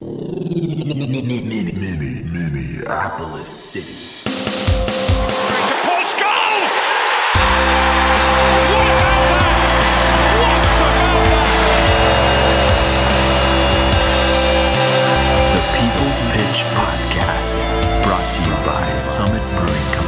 Mini, mini, mini, Minneapolis City. Post goals! What about that? The People's Pitch Podcast, brought to you by Summit Brewing Company.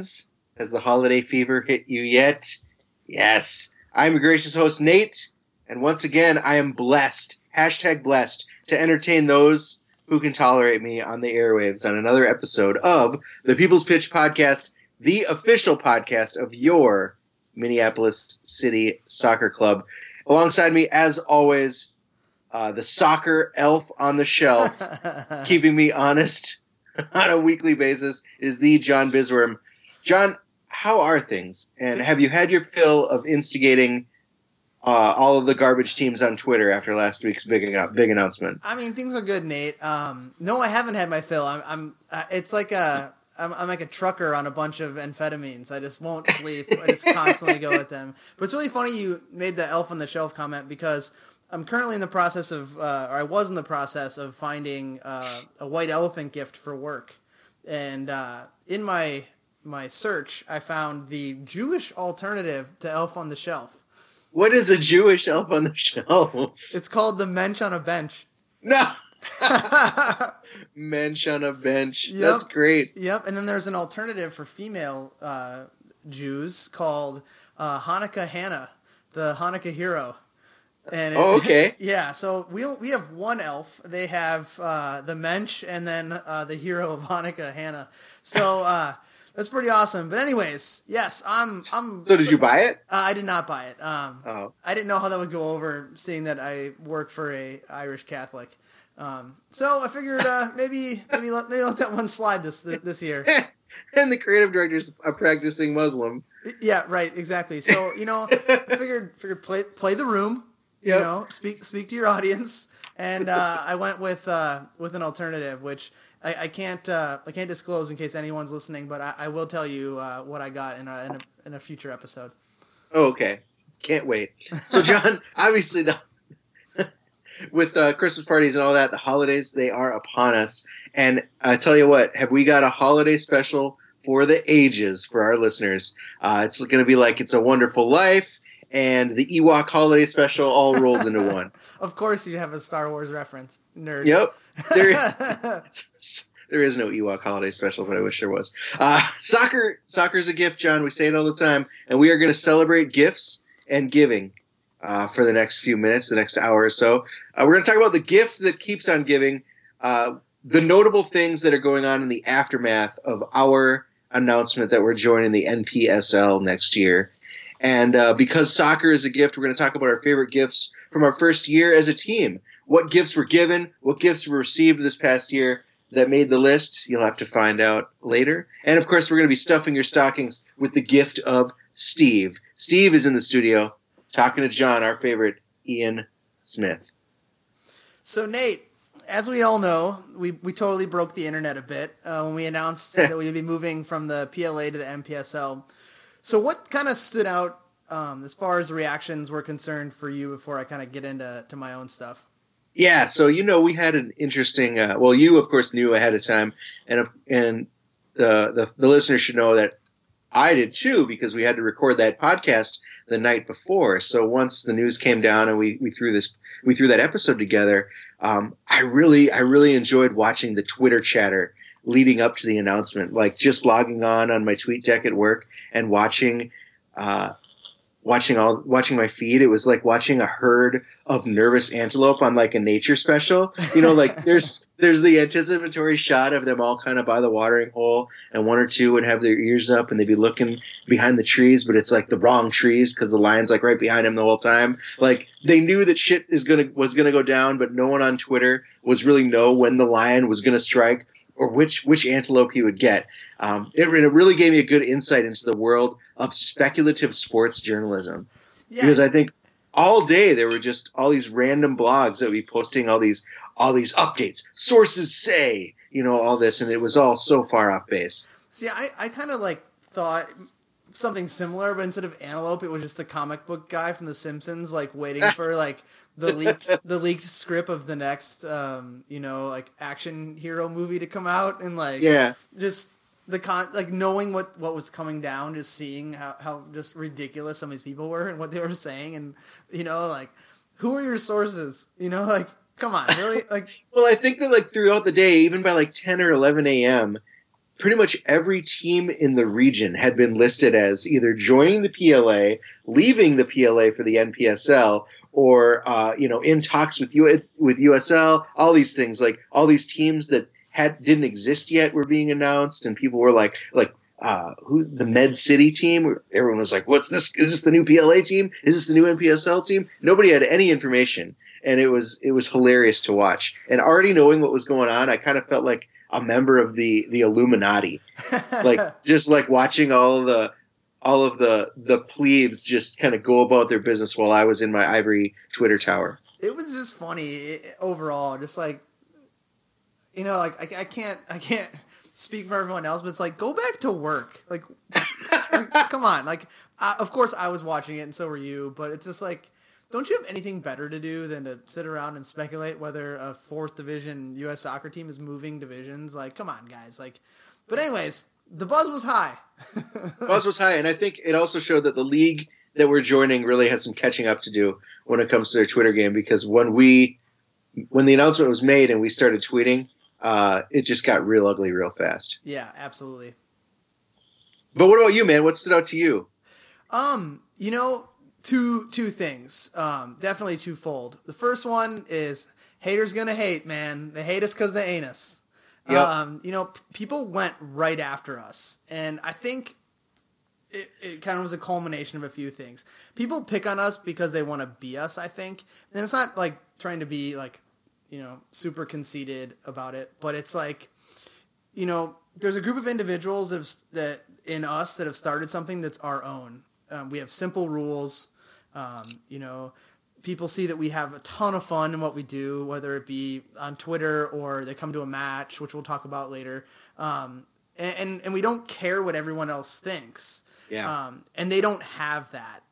Friends. Has the holiday fever hit you yet? Yes. I'm your gracious host, Nate, and once again, I am blessed, hashtag blessed, to entertain those who can tolerate me on the airwaves on another episode of the People's Pitch Podcast, the official podcast of your Minneapolis City Soccer Club. Alongside me, as always, uh, the soccer elf on the shelf, keeping me honest on a weekly basis is the John Bisworm. John, how are things? And have you had your fill of instigating uh, all of the garbage teams on Twitter after last week's big big announcement? I mean, things are good, Nate. Um, no, I haven't had my fill. I'm, I'm uh, it's like a, I'm, I'm like a trucker on a bunch of amphetamines. I just won't sleep. I just constantly go with them. But it's really funny you made the elf on the shelf comment because I'm currently in the process of, uh, or I was in the process of finding uh, a white elephant gift for work, and uh, in my my search, I found the Jewish alternative to Elf on the Shelf. What is a Jewish elf on the shelf? It's called the Mensch on a Bench. No, mensch on a bench. Yep. That's great. Yep, and then there's an alternative for female uh, Jews called uh, Hanukkah Hannah, the Hanukkah hero. And it- Oh, okay. yeah, so we we have one elf. They have uh, the Mensch and then uh, the hero of Hanukkah Hannah. So uh, that's pretty awesome. But anyways, yes, I'm I'm. So did you buy it? Uh, I did not buy it. Um, Oh, I didn't know how that would go over, seeing that I work for a Irish Catholic. Um, so I figured uh, maybe maybe let, maybe let that one slide this this year. and the creative director's a practicing Muslim. Yeah, right, exactly. So you know, I figured figured play play the room. You know, speak speak to your audience, and uh, I went with uh, with an alternative, which I, I can't uh, I can't disclose in case anyone's listening, but I, I will tell you uh, what I got in a, in a in a future episode. Oh, okay. Can't wait. So, John, obviously, the with uh, Christmas parties and all that, the holidays they are upon us. And I tell you what, have we got a holiday special for the ages for our listeners? Uh, it's going to be like "It's a Wonderful Life" and the Ewok holiday special all rolled into one. Of course, you have a Star Wars reference, nerd. Yep. There, there is no Ewok holiday special, but I wish there was. Uh, soccer, soccer is a gift, John. We say it all the time, and we are going to celebrate gifts and giving uh, for the next few minutes, the next hour or so. Uh, we're going to talk about the gift that keeps on giving, uh, the notable things that are going on in the aftermath of our announcement that we're joining the NPSL next year. And uh, because soccer is a gift, we're going to talk about our favorite gifts from our first year as a team. What gifts were given, what gifts were received this past year that made the list, you'll have to find out later. And of course, we're going to be stuffing your stockings with the gift of Steve. Steve is in the studio talking to John, our favorite Ian Smith. So Nate, as we all know, we, we totally broke the internet a bit uh, when we announced that we'd be moving from the PLA to the NPSL. So what kind of stood out um, as far as reactions were concerned for you before I kind of get into to my own stuff? Yeah, so you know we had an interesting. Uh, well, you of course knew ahead of time, and and the, the the listeners should know that I did too because we had to record that podcast the night before. So once the news came down and we, we threw this we threw that episode together, um, I really I really enjoyed watching the Twitter chatter leading up to the announcement, like just logging on on my tweet deck at work and watching. Uh, watching all watching my feed it was like watching a herd of nervous antelope on like a nature special you know like there's there's the anticipatory shot of them all kind of by the watering hole and one or two would have their ears up and they'd be looking behind the trees but it's like the wrong trees because the lion's like right behind them the whole time like they knew that shit is gonna was gonna go down but no one on twitter was really know when the lion was gonna strike or which which antelope he would get um, it, it really gave me a good insight into the world of speculative sports journalism Yeah, because I think all day there were just all these random blogs that would be posting all these all these updates. Sources say, you know all this, and it was all so far off base. See, I, I kind of like thought something similar, but instead of Antelope, it was just the comic book guy from The Simpsons, like waiting for like the leaked the leaked script of the next, um, you know, like action hero movie to come out, and like Yeah, just the con like knowing what what was coming down, just seeing how how just ridiculous some of these people were and what they were saying, and you know, like who are your sources? You know, like come on, really, like Well, I think that like throughout the day, even by like 10 or 11 a.m., pretty much every team in the region had been listed as either joining the PLA, leaving the PLA for the NPSL, or uh, you know in talks with U- with USL. All these things, like all these teams that had didn't exist yet, were being announced, and people were like like. Uh, who the Med City team? Everyone was like, "What's this? Is this the new PLA team? Is this the new NPSL team?" Nobody had any information, and it was it was hilarious to watch. And already knowing what was going on, I kind of felt like a member of the the Illuminati, like just like watching all the all of the the plebes just kind of go about their business while I was in my ivory Twitter tower. it was just funny overall just like you know like I, I can't i can't speak for everyone else but it's like go back to work. Like, like, come on. Like I, of course i was watching it and so were you but it's just like don't you have anything better to do than to sit around and speculate whether a fourth division us soccer team is moving divisions? Like come on guys. Like but anyways the buzz was high Buzz was high, and I think it also showed that the league that we're joining really has some catching up to do when it comes to their Twitter game. Because when we when the announcement was made and we started tweeting, uh, it just got real ugly real fast. yeah absolutely But what about you, man? What stood out to you? Um, you know, two two things. Um, definitely twofold. The first one is haters gonna hate, man. They hate us because they ain't us. Yep. Um, you know, p- people went right after us, and I think it, it kind of was a culmination of a few things. People pick on us because they want to be us, I think, and it's not like trying to be like, you know, super conceited about it, but it's like you know, there's a group of individuals that, have, that in us that have started something that's our own. Um, we have simple rules. Um, you know, people see that we have a ton of fun in what we do, whether it be on Twitter or they come to a match, which we'll talk about later. Um, and, and, and we don't care what everyone else thinks. Yeah. Um, and they don't have that.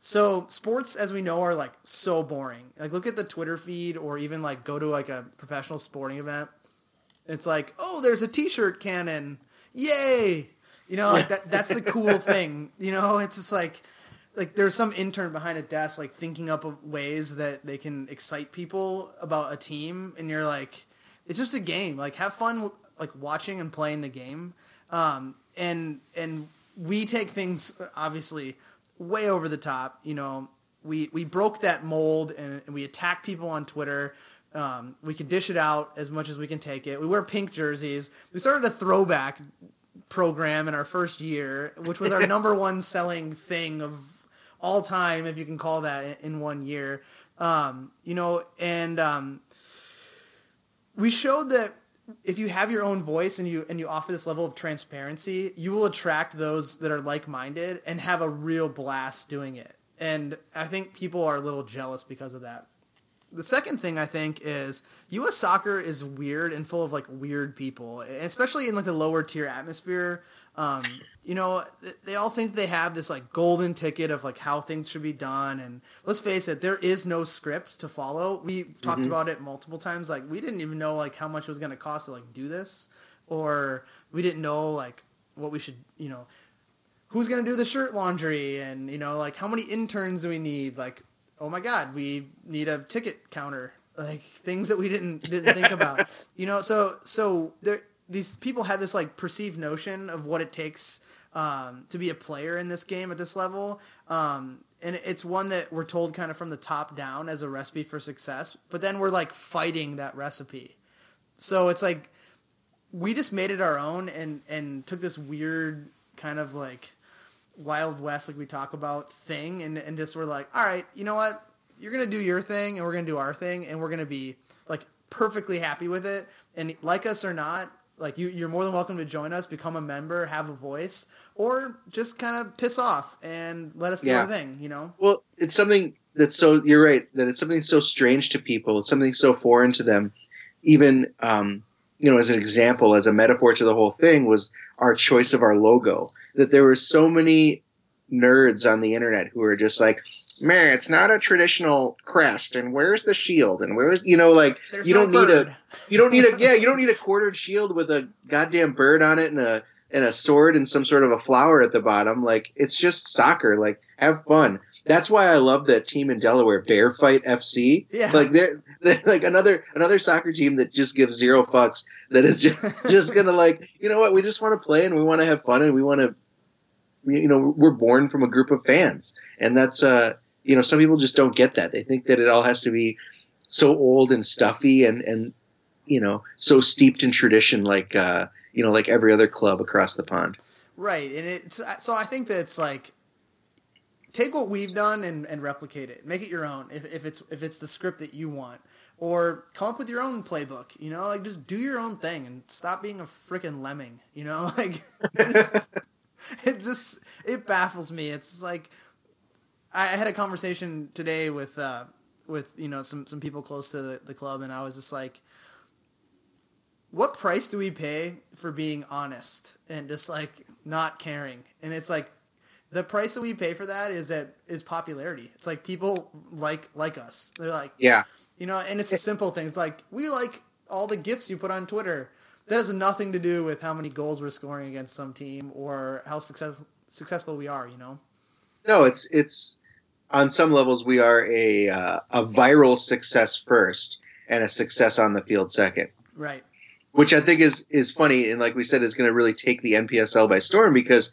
So sports, as we know, are like so boring. Like look at the Twitter feed, or even like go to like a professional sporting event. It's like, oh, there's a T-shirt cannon, yay! You know, like that. That's the cool thing. You know, it's just like, like there's some intern behind a desk, like thinking up of ways that they can excite people about a team, and you're like, it's just a game. Like have fun, like watching and playing the game. Um, and and we take things obviously way over the top. You know, we we broke that mold and, and we attack people on Twitter. Um, we can dish it out as much as we can take it. We wear pink jerseys. We started a throwback program in our first year, which was our number one selling thing of all time, if you can call that in one year. Um, you know, and um, we showed that if you have your own voice and you and you offer this level of transparency, you will attract those that are like-minded and have a real blast doing it. And I think people are a little jealous because of that. The second thing I think is U.S. soccer is weird and full of like weird people, especially in like the lower tier atmosphere. Um, you know, they all think they have this like golden ticket of like how things should be done, and let's face it, there is no script to follow. We talked about it multiple times. Like we didn't even know like how much it was going to cost to like do this, or we didn't know like what we should, you know, who's going to do the shirt laundry and you know like how many interns do we need like oh my god we need a ticket counter like things that we didn't didn't think about you know so so there these people have this like perceived notion of what it takes um, to be a player in this game at this level. Um, and it's one that we're told kind of from the top down as a recipe for success but then we're like fighting that recipe. So it's like we just made it our own and and took this weird kind of like wild west like we talk about thing and and just we're like all right you know what? You're gonna do your thing and we're gonna do our thing and we're gonna be like perfectly happy with it. And like us or not like you you're more than welcome to join us become a member have a voice or just kind of piss off and let us do Yeah. our thing you know Well, it's something that's so you're right that it's something so strange to people. It's something so foreign to them. Even um, you know, as an example, as a metaphor to the whole thing, was our choice of our logo. That there were so many nerds on the internet who were just like, man, it's not a traditional crest, and where's the shield, and where's you know, like There's you no don't need a you don't need a yeah you don't need a quartered shield with a goddamn bird on it and a and a sword and some sort of a flower at the bottom. Like it's just soccer. Like have fun. That's why I love that team in Delaware, Bear Fight FC. Yeah. Like they're, they're like another another soccer team that just gives zero fucks. That is just just gonna like you know what we just want to play and we want to have fun and we want to you know we're born from a group of fans and that's uh you know some people just don't get that they think that it all has to be so old and stuffy and and you know so steeped in tradition like uh you know like every other club across the pond Right, and it's so I think that it's like take what we've done and, and replicate it, make it your own. If, if it's if it's the script that you want, or come up with your own playbook. You know, like just do your own thing and stop being a freaking lemming. You know, like just- it just it baffles me. It's like I had a conversation today with uh, with you know some some people close to the, the club, and I was just like what price do we pay for being honest and just like not caring? And it's like the price that we pay for that is that is popularity. It's like people like like us. They're like, yeah you know, and it's a simple thing. It's like we like all the gifts you put on Twitter. That has nothing to do with how many goals we're scoring against some team or how success, successful we are. You know. no it's it's on some levels we are a uh, a viral success first and a success on the field second Right. which I think is is funny and like we said is going to really take the NPSL by storm because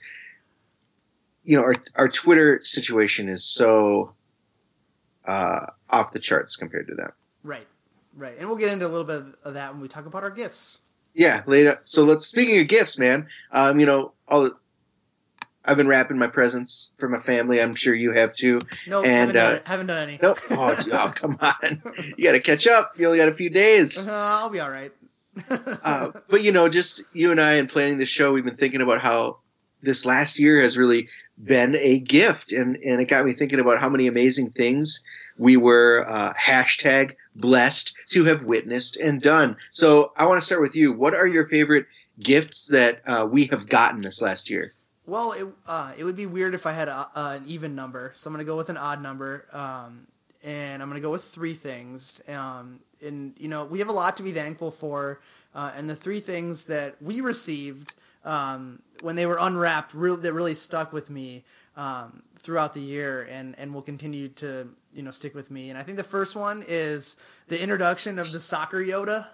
you know our our Twitter situation is so uh, off the charts compared to them. Right. Right. And we'll get into a little bit of that when we talk about our gifts. Yeah, later. So let's speaking of gifts, man. Um, you know, all the, I've been wrapping my presents for my family. I'm sure you have too. No, And, haven't, done uh, it. haven't done any. Nope. Oh, oh come on. You got to catch up. You only got a few days. Uh, I'll be all right. uh, but you know, just you and I, in planning the show, we've been thinking about how this last year has really been a gift, and and it got me thinking about how many amazing things we were uh, hashtag blessed to have witnessed and done. So I want to start with you. What are your favorite gifts that uh, we have gotten this last year? Well, it uh, it would be weird if I had a, uh, an even number, so I'm gonna go with an odd number, um, and I'm gonna go with three things. Um, and you know, we have a lot to be thankful for, uh, and the three things that we received um, when they were unwrapped, really, that really stuck with me um, throughout the year, and and will continue to you know stick with me. And I think the first one is the introduction of the soccer Yoda.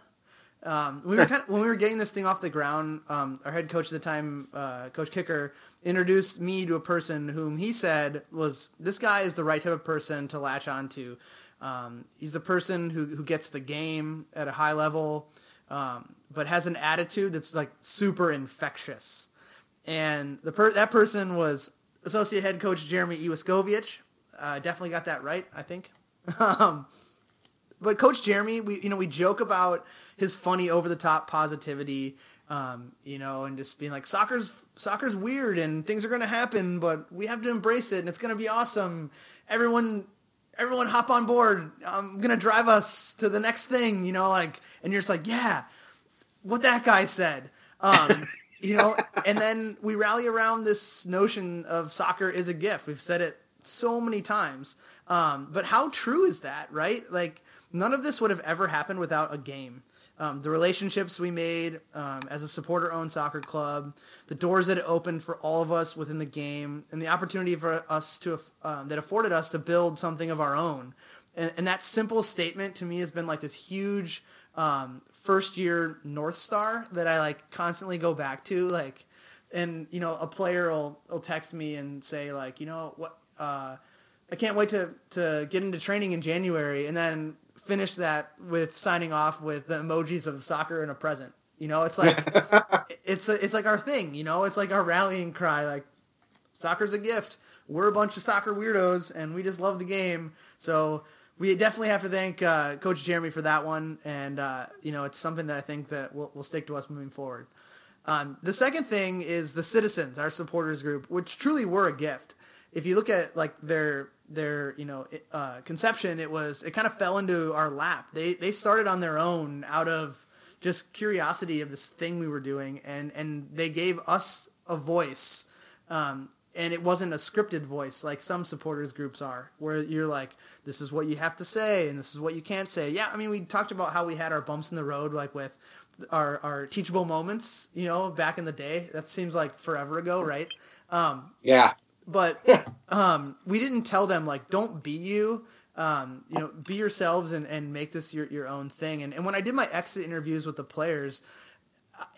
Um, we were kind of, when we were getting this thing off the ground, um, our head coach at the time, uh, Coach Kicker, introduced me to a person whom he said was this guy is the right type of person to latch onto. Um, he's the person who, who gets the game at a high level, um, but has an attitude that's like super infectious. And the per- that person was associate head coach Jeremy Iwaskovic. Uh, definitely got that right, I think. but Coach Jeremy, we you know we joke about his funny over the top positivity, um, you know, and just being like soccer's soccer's weird and things are going to happen, but we have to embrace it and it's going to be awesome. Everyone, everyone, hop on board. I'm going to drive us to the next thing, you know, like, and you're just like, yeah, what that guy said. Um, you know, and then we rally around this notion of soccer is a gift. We've said it so many times. Um, but how true is that, right? Like, none of this would have ever happened without a game. Um, the relationships we made um, as a supporter owned soccer club, the doors that it opened for all of us within the game, and the opportunity for us to um, that afforded us to build something of our own. And, and that simple statement to me has been like this huge um, first year North Star that I like constantly go back to. Like, and you know, a player will, will text me and say like, you know what, uh, I can't wait to to get into training in January, and then finish that with signing off with the emojis of soccer and a present. You know, it's like it's it's like our thing. You know, it's like our rallying cry. Like soccer's a gift. We're a bunch of soccer weirdos, and we just love the game. So we definitely have to thank uh, Coach Jeremy for that one, and uh, you know, it's something that I think that will, will stick to us moving forward. Um, the second thing is the citizens, our supporters group, which truly were a gift. If you look at like their their you know uh, conception, it was it kind of fell into our lap. They they started on their own out of just curiosity of this thing we were doing, and and they gave us a voice. Um, and it wasn't a scripted voice like some supporters groups are where you're like this is what you have to say and this is what you can't say yeah i mean we talked about how we had our bumps in the road like with our our teachable moments you know back in the day that seems like forever ago right um, Yeah. But um, we didn't tell them like don't be you um, you know be yourselves and, and make this your, your own thing. And, and when i did my exit interviews with the players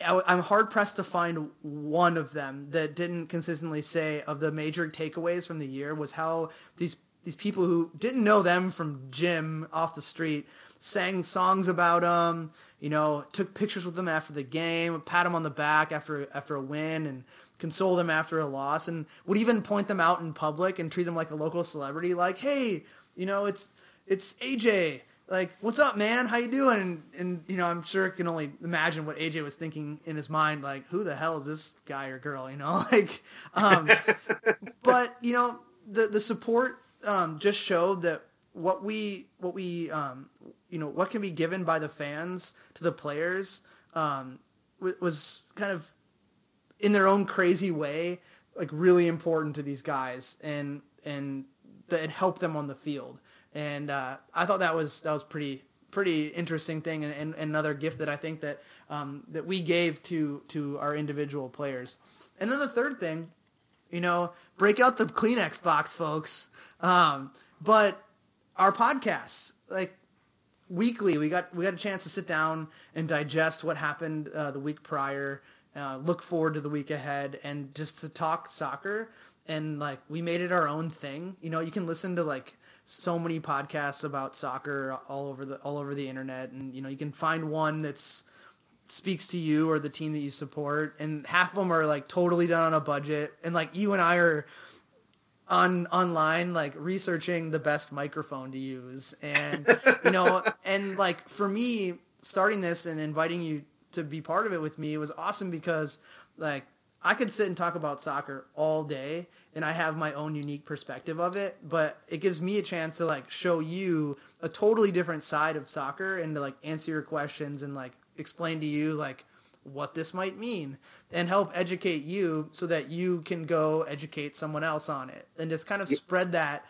I, i'm hard pressed to find one of them that didn't consistently say of the major takeaways from the year was how these these people who didn't know them from Jim off the street sang songs about them you know took pictures with them after the game pat them on the back after after a win and console them after a loss and would even point them out in public and treat them like a local celebrity like hey you know it's it's aj like what's up man? How you doing? And, and you know i'm sure I can only imagine what aj was thinking in his mind like who the hell is this guy or girl? You know like um but you know the the support um just showed that what we what we um you know what can be given by the fans to the players um was kind of in their own crazy way like really important to these guys and and that it helped them on the field. And uh, I thought that was that was pretty pretty interesting thing and, and, and another gift that I think that um, that we gave to to our individual players. And then the third thing you know break out the Kleenex box folks. Um, but our podcasts like weekly we got we got a chance to sit down and digest what happened uh, the week prior uh, look forward to the week ahead and just to talk soccer and like we made it our own thing. You know you can listen to like so many podcasts about soccer all over the all over the internet and you know you can find one that's speaks to you or the team that you support and half of them are like totally done on a budget and like you and I are on online like researching the best microphone to use and you know and like for me starting this and inviting you to be part of it with me It was awesome because like I could sit and talk about soccer all day and I have my own unique perspective of it, but it gives me a chance to like show you a totally different side of soccer and to like answer your questions and like explain to you like what this might mean and help educate you so that you can go educate someone else on it. And just kind of spread that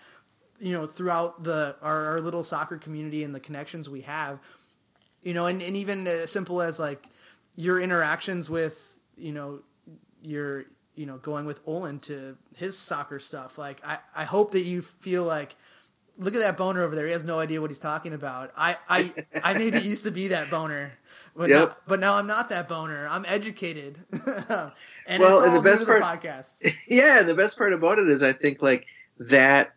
you know throughout the our, our little soccer community and the connections we have. You know and, and even as simple as like your interactions with you know your you know going with Olin to his soccer stuff like I, I hope that you feel like look at that boner over there. He has no idea what he's talking about. I I, I maybe used to be that boner but Yep. now, but now I'm not that boner. I'm educated. And Well, it's and the best part- the podcast. Yeah and the best part about it is i think like that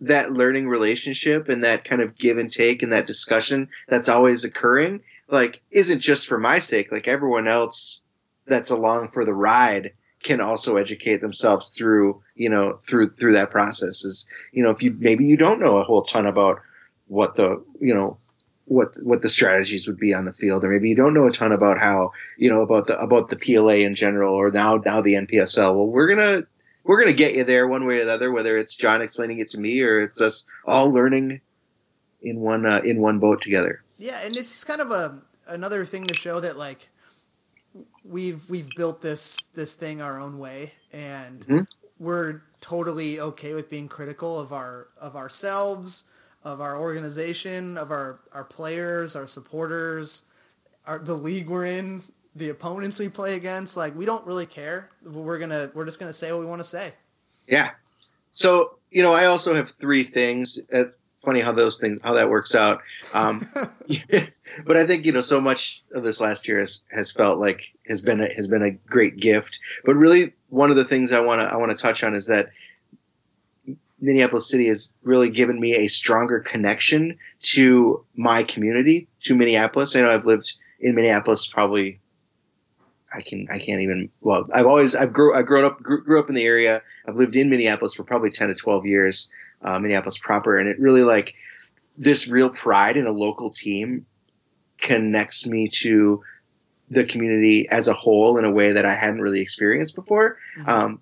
that learning relationship and that kind of give and take and that discussion that's always occurring like isn't just for my sake like everyone else that's along for the ride can also educate themselves through you know through through that process is you know if you maybe you don't know a whole ton about what the you know what what the strategies would be on the field, or maybe you don't know a ton about how you know about the about the PLA in general, or now now the NPSL. Well, we're gonna we're gonna get you there one way or the other, whether it's John explaining it to me or it's us all learning in one uh, in one boat together. Yeah, and it's kind of a another thing to show that like we've we've built this this thing our own way and Mhm. we're totally okay with being critical of our of ourselves, of our organization, of our our players, our supporters, our the league we're in, the opponents we play against. Like we don't really care. We're gonna we're just gonna say what we want to say. Yeah. So you know, I also have three things. Funny how those things how that works out. Um, but I think you know so much of this last year has, has felt like has been a, has been a great gift. But really, one of the things I want to I want to touch on is that Minneapolis City has really given me a stronger connection to my community, to Minneapolis. I know I've lived in Minneapolis probably. I can I can't even well I've always I've grew I grown up grew, grew up in the area I've lived in Minneapolis for probably ten to twelve years uh, Minneapolis proper and it really like this real pride in a local team connects me to the community as a whole in a way that I hadn't really experienced before. Mhm. Um,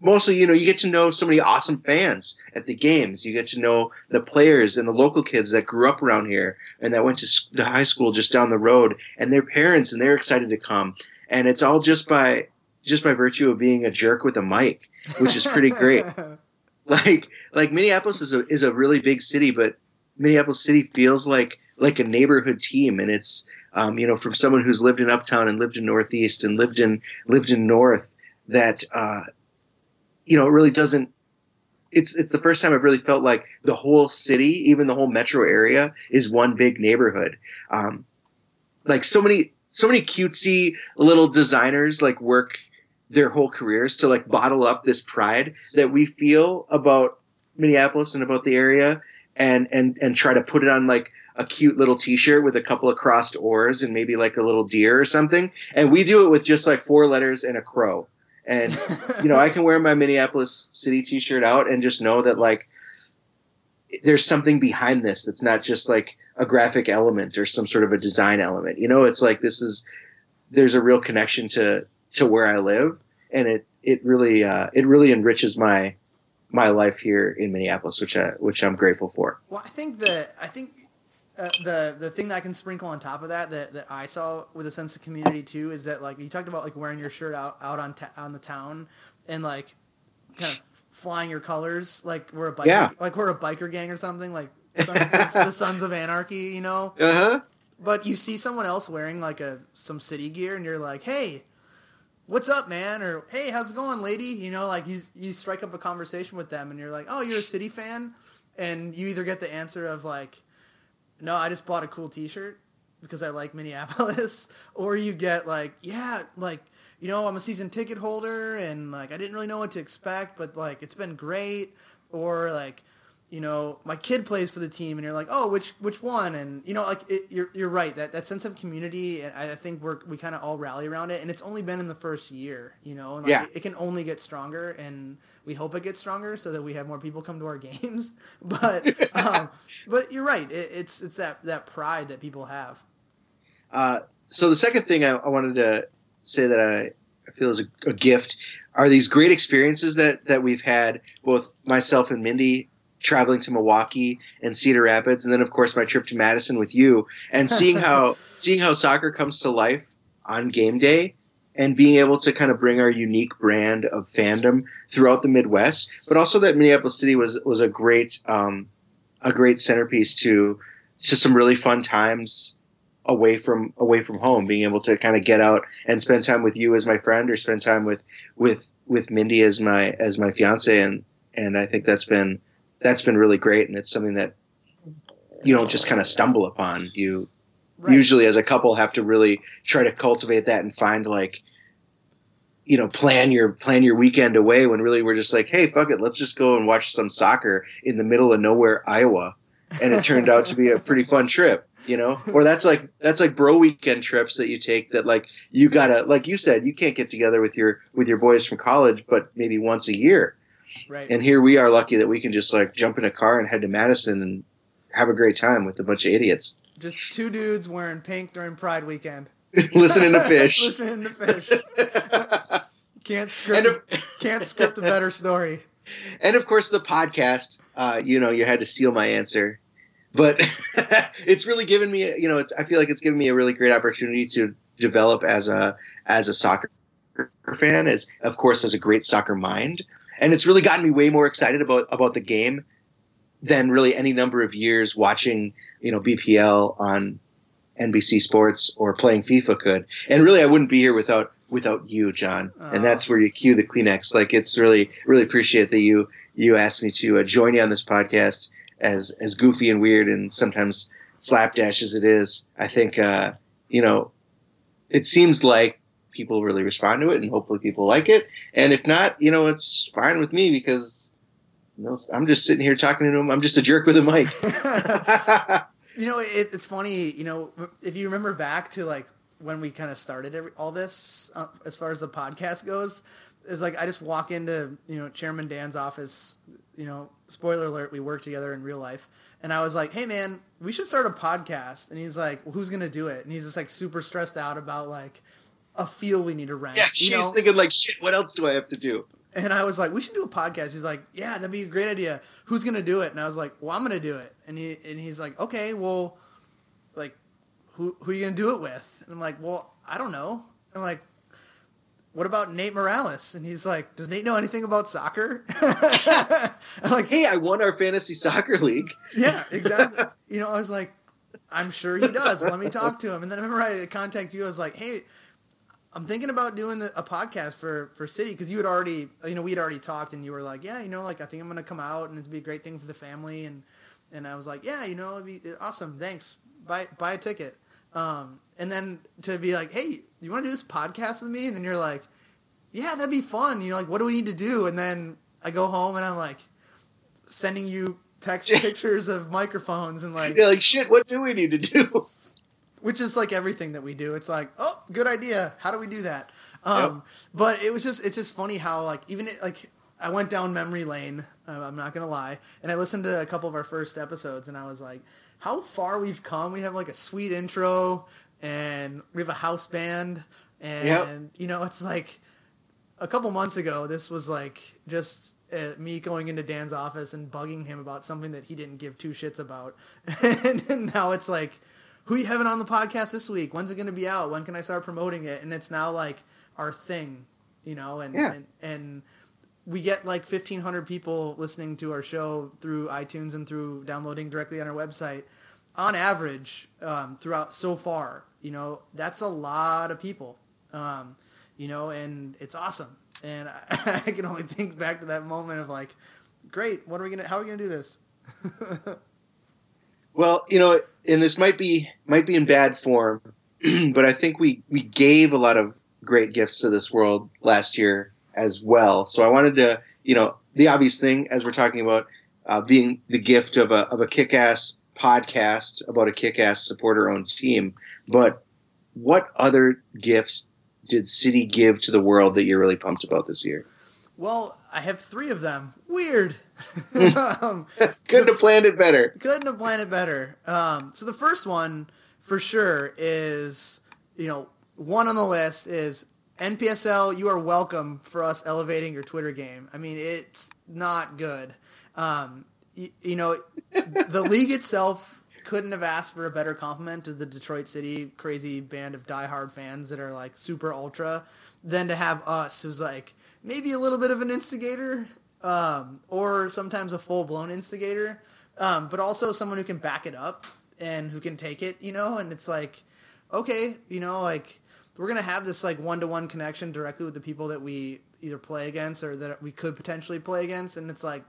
mostly, you know, you get to know so many awesome fans at the games. You get to know the players and the local kids that grew up around here and that went to the high school just down the road, and their parents, and they're excited to come. And it's all just by just by virtue of being a jerk with a mic, which is pretty great. like like Minneapolis is a is a really big city, but Minneapolis City feels like like a neighborhood team, and it's um, you know from someone who's lived in Uptown and lived in Northeast and lived in lived in North that uh, you know it really doesn't. It's it's the first time I've really felt like the whole city, even the whole metro area, is one big neighborhood. Um, like so many so many cutesy little designers like work their whole careers to like bottle up this pride that we feel about Minneapolis and about the area and and and try to put it on like a cute little t-shirt with a couple of crossed oars and maybe like a little deer or something. And we do it with just like four letters and a crow. And you know I can wear my Minneapolis city t-shirt out and just know that like there's something behind this that's not just like a graphic element or some sort of a design element. You know it's like this is there's a real connection to to where I live. And it it really uh, it really enriches my my life here in Minneapolis which I which I'm grateful for Well, I think that I think uh, the the thing that I can sprinkle on top of that, that that I saw with a sense of community too is that like you talked about like wearing your shirt out out on ta- on the town and like kind of flying your colors like we're a biker Yeah. like we're a biker gang or something like sons, the Sons of Anarchy, you know. uh-huh But you see someone else wearing like a some city gear, and you're like, "Hey, what's up, man?" Or "Hey, how's it going, lady?" You know, like you you strike up a conversation with them, and you're like, "Oh, you're a city fan," and you either get the answer of like, "No, I just bought a cool T-shirt because I like Minneapolis," or you get like, "Yeah, like." You know, I'm a season ticket holder, and like I didn't really know what to expect, but like it's been great. Or like, you know, my kid plays for the team, and you're like, oh, which which one? And you know, like it, you're you're right that that sense of community, and I think we're we kind of all rally around it, and it's only been in the first year, you know, and like Yeah. it, it can only get stronger, and we hope it gets stronger so that we have more people come to our games. But um, but you're right, it, it's it's that that pride that people have. Uh, so the second thing I, I wanted to say that I, I feel is a, a gift are these great experiences that that we've had both myself and Mindy traveling to Milwaukee and Cedar Rapids, and then of course my trip to Madison with you, and seeing how seeing how soccer comes to life on game day, and being able to kind of bring our unique brand of fandom throughout the Midwest, but also that Minneapolis City was was a great um, a great centerpiece to to some really fun times away from away from home being able to kind of get out and spend time with you as my friend or spend time with with with Mindy as my as my fiance and and I think that's been that's been really great and it's something that you don't just kind of stumble upon. You Right. usually as a couple have to really try to cultivate that and find like you know plan your plan your weekend away when really we're just like hey fuck it let's just go and watch some soccer in the middle of nowhere Iowa. And it turned out to be a pretty fun trip you know? Or that's like that's like bro weekend trips that you take that like you gotta like you said you can't get together with your with your boys from college but maybe once a year right. and here we are lucky that we can just like jump in a car and head to madison and have a great time with a bunch of idiots Just two dudes wearing pink during Pride weekend. listening to Phish Listening to Phish. Can't script. And can't script a better story. and of course the podcast uh, you know you had to steal my answer but it's really given me you know it's i feel like it's given me a really great opportunity to develop as a as a soccer fan as of course as a great soccer mind and it's really gotten me way more excited about about the game than really any number of years watching you know bpl on nbc sports or playing fifa could. And really i wouldn't be here without without you john. And that's where you cue the kleenex. Like it's really really appreciate that you you asked me to uh, join you on this podcast. As as goofy and weird and sometimes slapdash as it is i think uh you know it seems like people really respond to it and hopefully people like it and if not you know it's fine with me because you know, i'm just sitting here talking to him i'm just a jerk with a mic You know, it, it's funny. You know, if you remember back to like when we kind of started every, all this, uh, as far as the podcast goes, is like I just walk into you know Chairman Dan's office. You know, spoiler alert: we work together in real life, and I was like, "Hey, man, we should start a podcast." And he's like, well, "Who's gonna do it?" And he's just like super stressed out about like a field we need to rent. yeah you she's know? thinking like shit what else do i have to do and I was like, we should do a podcast. He's like, yeah, that'd be a great idea. Who's gonna do it? And I was like, well, I'm gonna do it. And he and he's like, okay, well, like, who who are you gonna do it with? And I'm like, well, I don't know. I'm like, what about Nate Morales? And he's like, does Nate know anything about soccer? I'm like, Hey, I won our fantasy soccer league. yeah, exactly. you know, I was like, I'm sure he does. Let me talk to him. And then I remember I contacted you. I was like, hey, I'm thinking about doing the, a podcast for for City because you had already, you know, we had already talked, and you were like, yeah, you know, like I think I'm gonna come out, and it'd be a great thing for the family, and and I was like, yeah, you know, it'd be awesome. Thanks. Buy buy a ticket. Um, and then to be like, hey, you want to do this podcast with me? And then you're like, yeah, that'd be fun. You know, like, what do we need to do? And then I go home and I'm like, sending you text pictures of microphones and like, You're like, shit, what do we need to do? Which is like everything that we do. It's like, oh, good idea. How do we do that? Um, But it was just, it's just funny how like even it, like I went down memory lane. Uh, I'm not gonna lie, and I listened to a couple of our first episodes, and I was like, how far we've come. We have like a sweet intro, and we have a house band, and Yep. you know, it's like a couple months ago. This was like just. Uh, me going into Dan's office and bugging him about something that he didn't give two shits about, and now it's like, who you having on the podcast this week? When's it going to be out? When can I start promoting it? And it's now like our thing, you know, and Yeah. and, and we get like 1500 people listening to our show through iTunes and through downloading directly on our website on average um, throughout so far, you know, that's a lot of people, um, you know, and it's awesome. And I, I can only think back to that moment of like, great, what are we going to, how are we going to do this? Well, you know, and this might be might be in bad form, but I think we we gave a lot of great gifts to this world last year as well. So I wanted to, you know, the obvious thing as we're talking about uh, being the gift of a of a kick-ass podcast about a kick-ass supporter-owned team, but what other gifts did City give to the world that you're really pumped about this year? Well, I have three of them. Weird. um, Couldn't have planned it better. couldn't have planned it better. Um, so the first one for sure is, you know, one on the list is NPSL. You are welcome for us elevating your Twitter game. I mean, it's not good. Um, you, you know, the league itself couldn't have asked for a better compliment to the Detroit City crazy band of diehard fans that are like super ultra than to have us, who's like maybe a little bit of an instigator, um, or sometimes a full blown instigator, um, but also someone who can back it up and who can take it, you know. And it's like, okay, you know, like we're gonna have this like one to one connection directly with the people that we either play against or that we could potentially play against, and it's like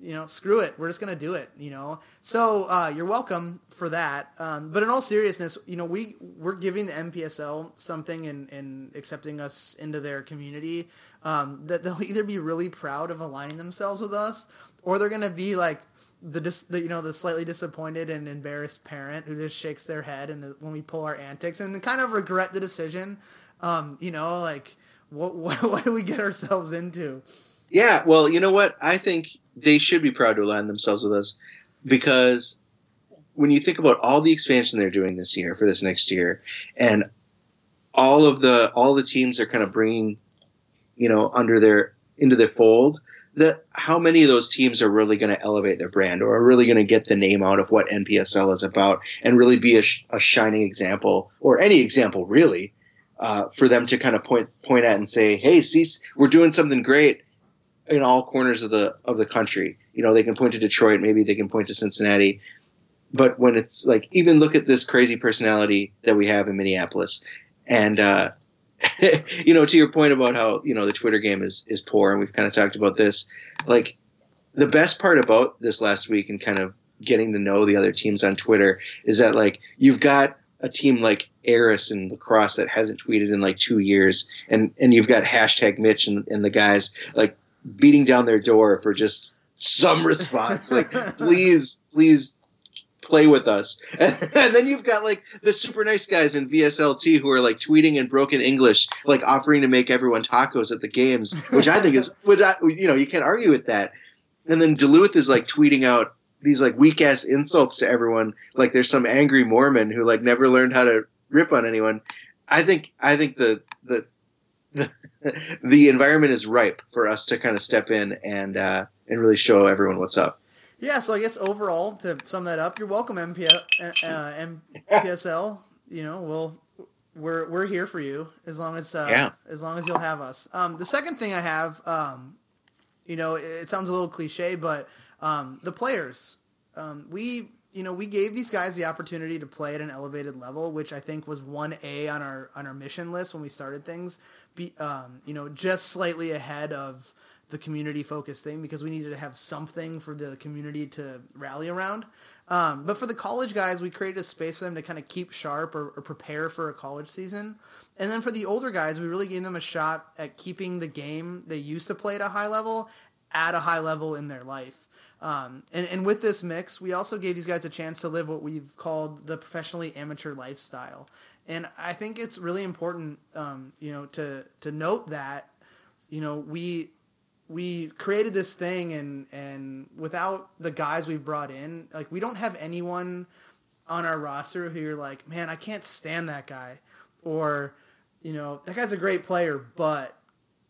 you know, screw it. We're just gonna do it. You know, so uh, you're welcome for that. Um, but in all seriousness, you know, we we're giving the NPSL something and and accepting us into their community um, that they'll either be really proud of aligning themselves with us, or they're gonna be like the, dis, the you know the slightly disappointed and embarrassed parent who just shakes their head and when we pull our antics and kind of regret the decision. Um, you know, like what what what do we get ourselves into? Yeah, well, you know what? I think they should be proud to align themselves with us because when you think about all the expansion they're doing this year for this next year, and all of the all the teams are kind of bringing, you know, under their into their fold, that how many of those teams are really going to elevate their brand or are really going to get the name out of what NPSL is about and really be a, sh- a shining example or any example really uh, for them to kind of point point at and say, hey, see, we're doing something great in all corners of the of the country. You know, they can point to Detroit, maybe they can point to Cincinnati, but when it's like, even look at this crazy personality that we have in Minneapolis, and uh, you know, to your point about how you know the Twitter game is is poor, and we've kind of talked about this. Like, the best part about this last week and kind of getting to know the other teams on Twitter is that like you've got a team like Aris and La Crosse that hasn't tweeted in like two years, and and you've got hashtag Mitch and, and the guys like beating down their door for just some response. like, please, please play with us. And, then you've got like the super nice guys in VSLT who are like tweeting in broken English, like offering to make everyone tacos at the games, which I think is, which I, you know, you can't argue with that. And then Duluth is like tweeting out these like weak ass insults to everyone, like there's some angry Mormon who like never learned how to rip on anyone. I think I think the the the, the environment is ripe for us to kind of step in and uh, and really show everyone what's up. Yeah, so I guess overall, to sum that up, you're welcome, MPL, uh, NPSL. You know, we'll we're we're here for you as long as uh, Yeah. as long as you'll have us. Um, the second thing I have, um, you know, it, it sounds a little cliche, but um, the players, um, we you know we gave these guys the opportunity to play at an elevated level, which I think was one A on our on our mission list when we started things. Be um, you know just slightly ahead of the community focused thing because we needed to have something for the community to rally around. Um, but for the college guys, we created a space for them to kind of keep sharp or, or prepare for a college season. And then for the older guys, we really gave them a shot at keeping the game they used to play at a high level at a high level in their life. Um, and, and with this mix, we also gave these guys a chance to live what we've called the professionally amateur lifestyle. And I think it's really important, um, you know, to to note that, you know, we we created this thing and and without the guys we brought in, like we don't have anyone on our roster who you're like, man, I can't stand that guy, or you know, that guy's a great player, but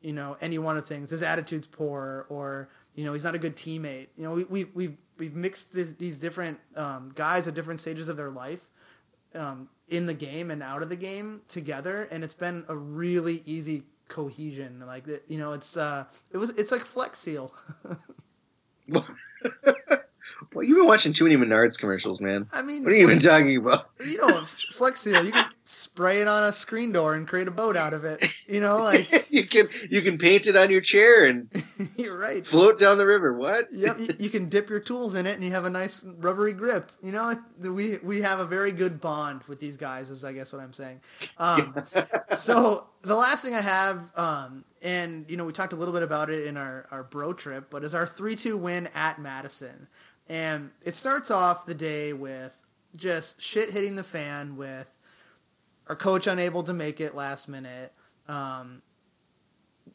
you know, any one of things, his attitude's poor, or you know, he's not a good teammate. You know, we we we've we've mixed this, these different um, guys at different stages of their life. Um, in the game and out of the game together, and it's been a really easy cohesion. Like that, you know, it's uh, it was it's like Flex Seal. Well, you've been watching too many Menards commercials, man. I mean, What are you even talking about? you know, Flex Seal. You can spray it on a screen door and create a boat out of it. You know, like you can you can paint it on your chair and you're right. float down the river. What? Yep, you, you can dip your tools in it, and you have a nice rubbery grip. You know, we we have a very good bond with these guys. Is I guess what I'm saying. Um, so the last thing I have, um, and you know, we talked a little bit about it in our our bro trip, but is our three two win at Madison, and it starts off the day with just shit hitting the fan with our coach unable to make it last minute. Um,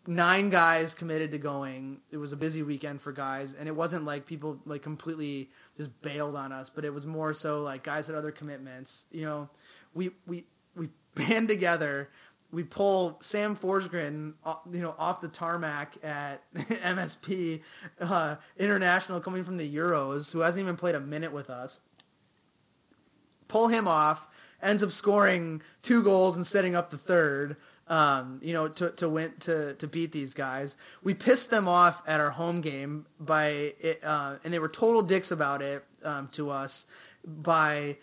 nine guys committed to going. It was a busy weekend for guys, and it wasn't like people like completely just bailed on us, but it was more so like guys had other commitments. You know, we we we band together. We pull Sam Forsgren, uh, you know, off the tarmac at MSP uh, International, coming from the Euros, who hasn't even played a minute with us pull him off, ends up scoring two goals and setting up the third. Um, you know, to, to win to to beat these guys. We pissed them off at our home game by it, uh, and they were total dicks about it um, to us by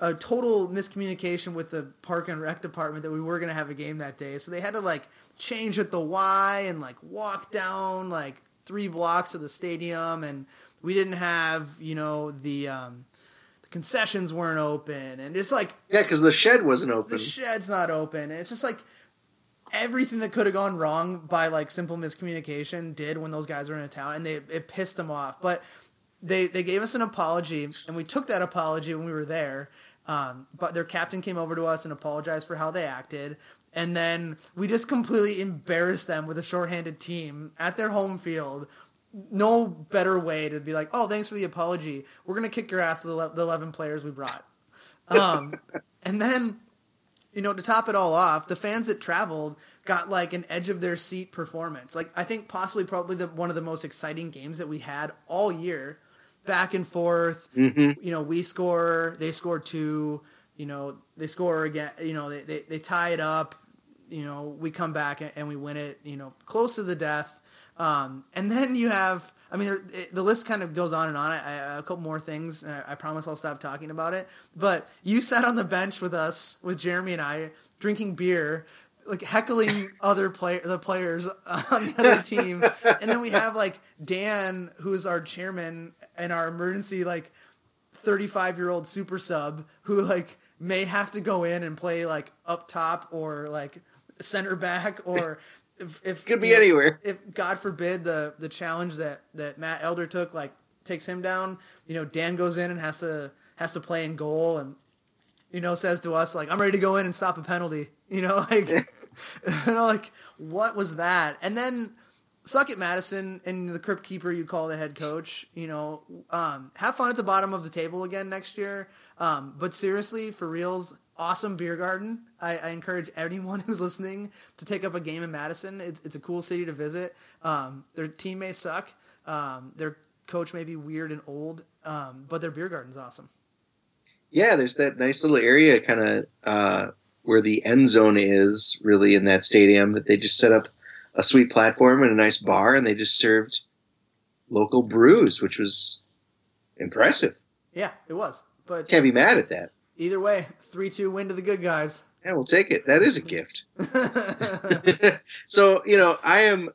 a total miscommunication with the park and rec department that we were going to have a game that day. So they had to like change at the Y and like walk down like three blocks of the stadium, and we didn't have you know the um, concessions weren't open, and it's like Yeah, because the shed wasn't open. the shed's not open. And it's just like everything that could have gone wrong by like simple miscommunication did when those guys were in a town, and they it pissed them off. But they they gave us an apology, and we took that apology when we were there. Um, but their captain came over to us and apologized for how they acted. And then we just completely embarrassed them with a shorthanded team at their home field. No better way to be like, oh, thanks for the apology. We're going to kick your ass, the, the 11 players we brought. Um, and then you know, to top it all off, the fans that traveled got like an edge of their seat performance. Like I think possibly probably the one of the most exciting games that we had all year. Back and forth. You know, we score, they score two, you know, they score again, you know, they, they, they tie it up, you know, we come back and, and we win it, you know, close to the death. Um, and then you have, I mean, it- the list kind of goes on and on. I, I, a couple more things. And I, I promise I'll stop talking about it. But you sat on the bench with us, with Jeremy and I, drinking beer, like heckling other play the players on the other team. and then we have like Dan, who's our chairman and our emergency like 35 year old super sub who like may have to go in and play like up top or like center back or if, if Could be anywhere. if God forbid the the challenge that that Matt Elder took like takes him down, you know, Dan goes in and has to has to play in goal and you know says to us like I'm ready to go in and stop a penalty. You know, like you know, like what was that? And then suck it, Madison, and the crypt keeper you call the head coach. You know, um, have fun at the bottom of the table again next year. Um, but seriously, for reals, awesome beer garden. I, I, encourage anyone who's listening to take up a game in Madison. It's, it's a cool city to visit. Um, their team may suck. Um, their coach may be weird and old, um, but their beer garden's awesome. Yeah, there's that nice little area kind of uh, where the end zone is really in that stadium that they just set up a sweet platform and a nice bar and they just served local brews, which was impressive. Yeah, it was. But can't be mad at that. Either way, three two win to the good guys. Yeah, we'll take it. That is a gift. so you know, I am.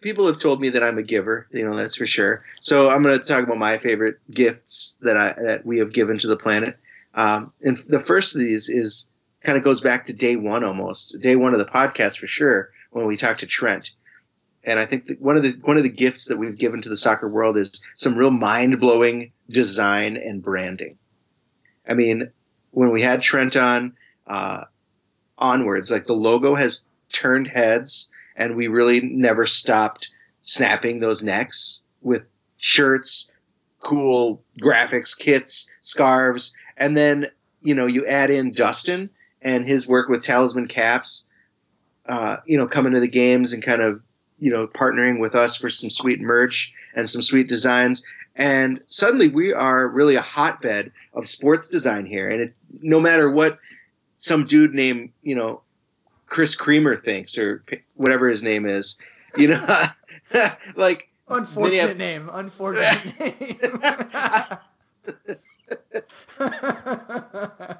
People have told me that I'm a giver. You know, that's for sure. So I'm going to talk about my favorite gifts that I that we have given to the planet. Um, and the first of these is kind of goes back to day one almost, day one of the podcast for sure when we talked to Trent. And I think that one of the one of the gifts that we've given to the soccer world is some real mind blowing design and branding. I mean, when we had Trent on, uh, onwards, like the logo has turned heads, and we really never stopped snapping those necks with shirts, cool graphics, kits, scarves, and then you know you add in Dustin and his work with Talisman Caps, uh, you know, coming to the games and kind of you know partnering with us for some sweet merch and some sweet designs. And suddenly we are really a hotbed of sports design here. And it, no matter what some dude named you know chris creamer thinks or whatever his name is you know like unfortunate have, name unfortunate name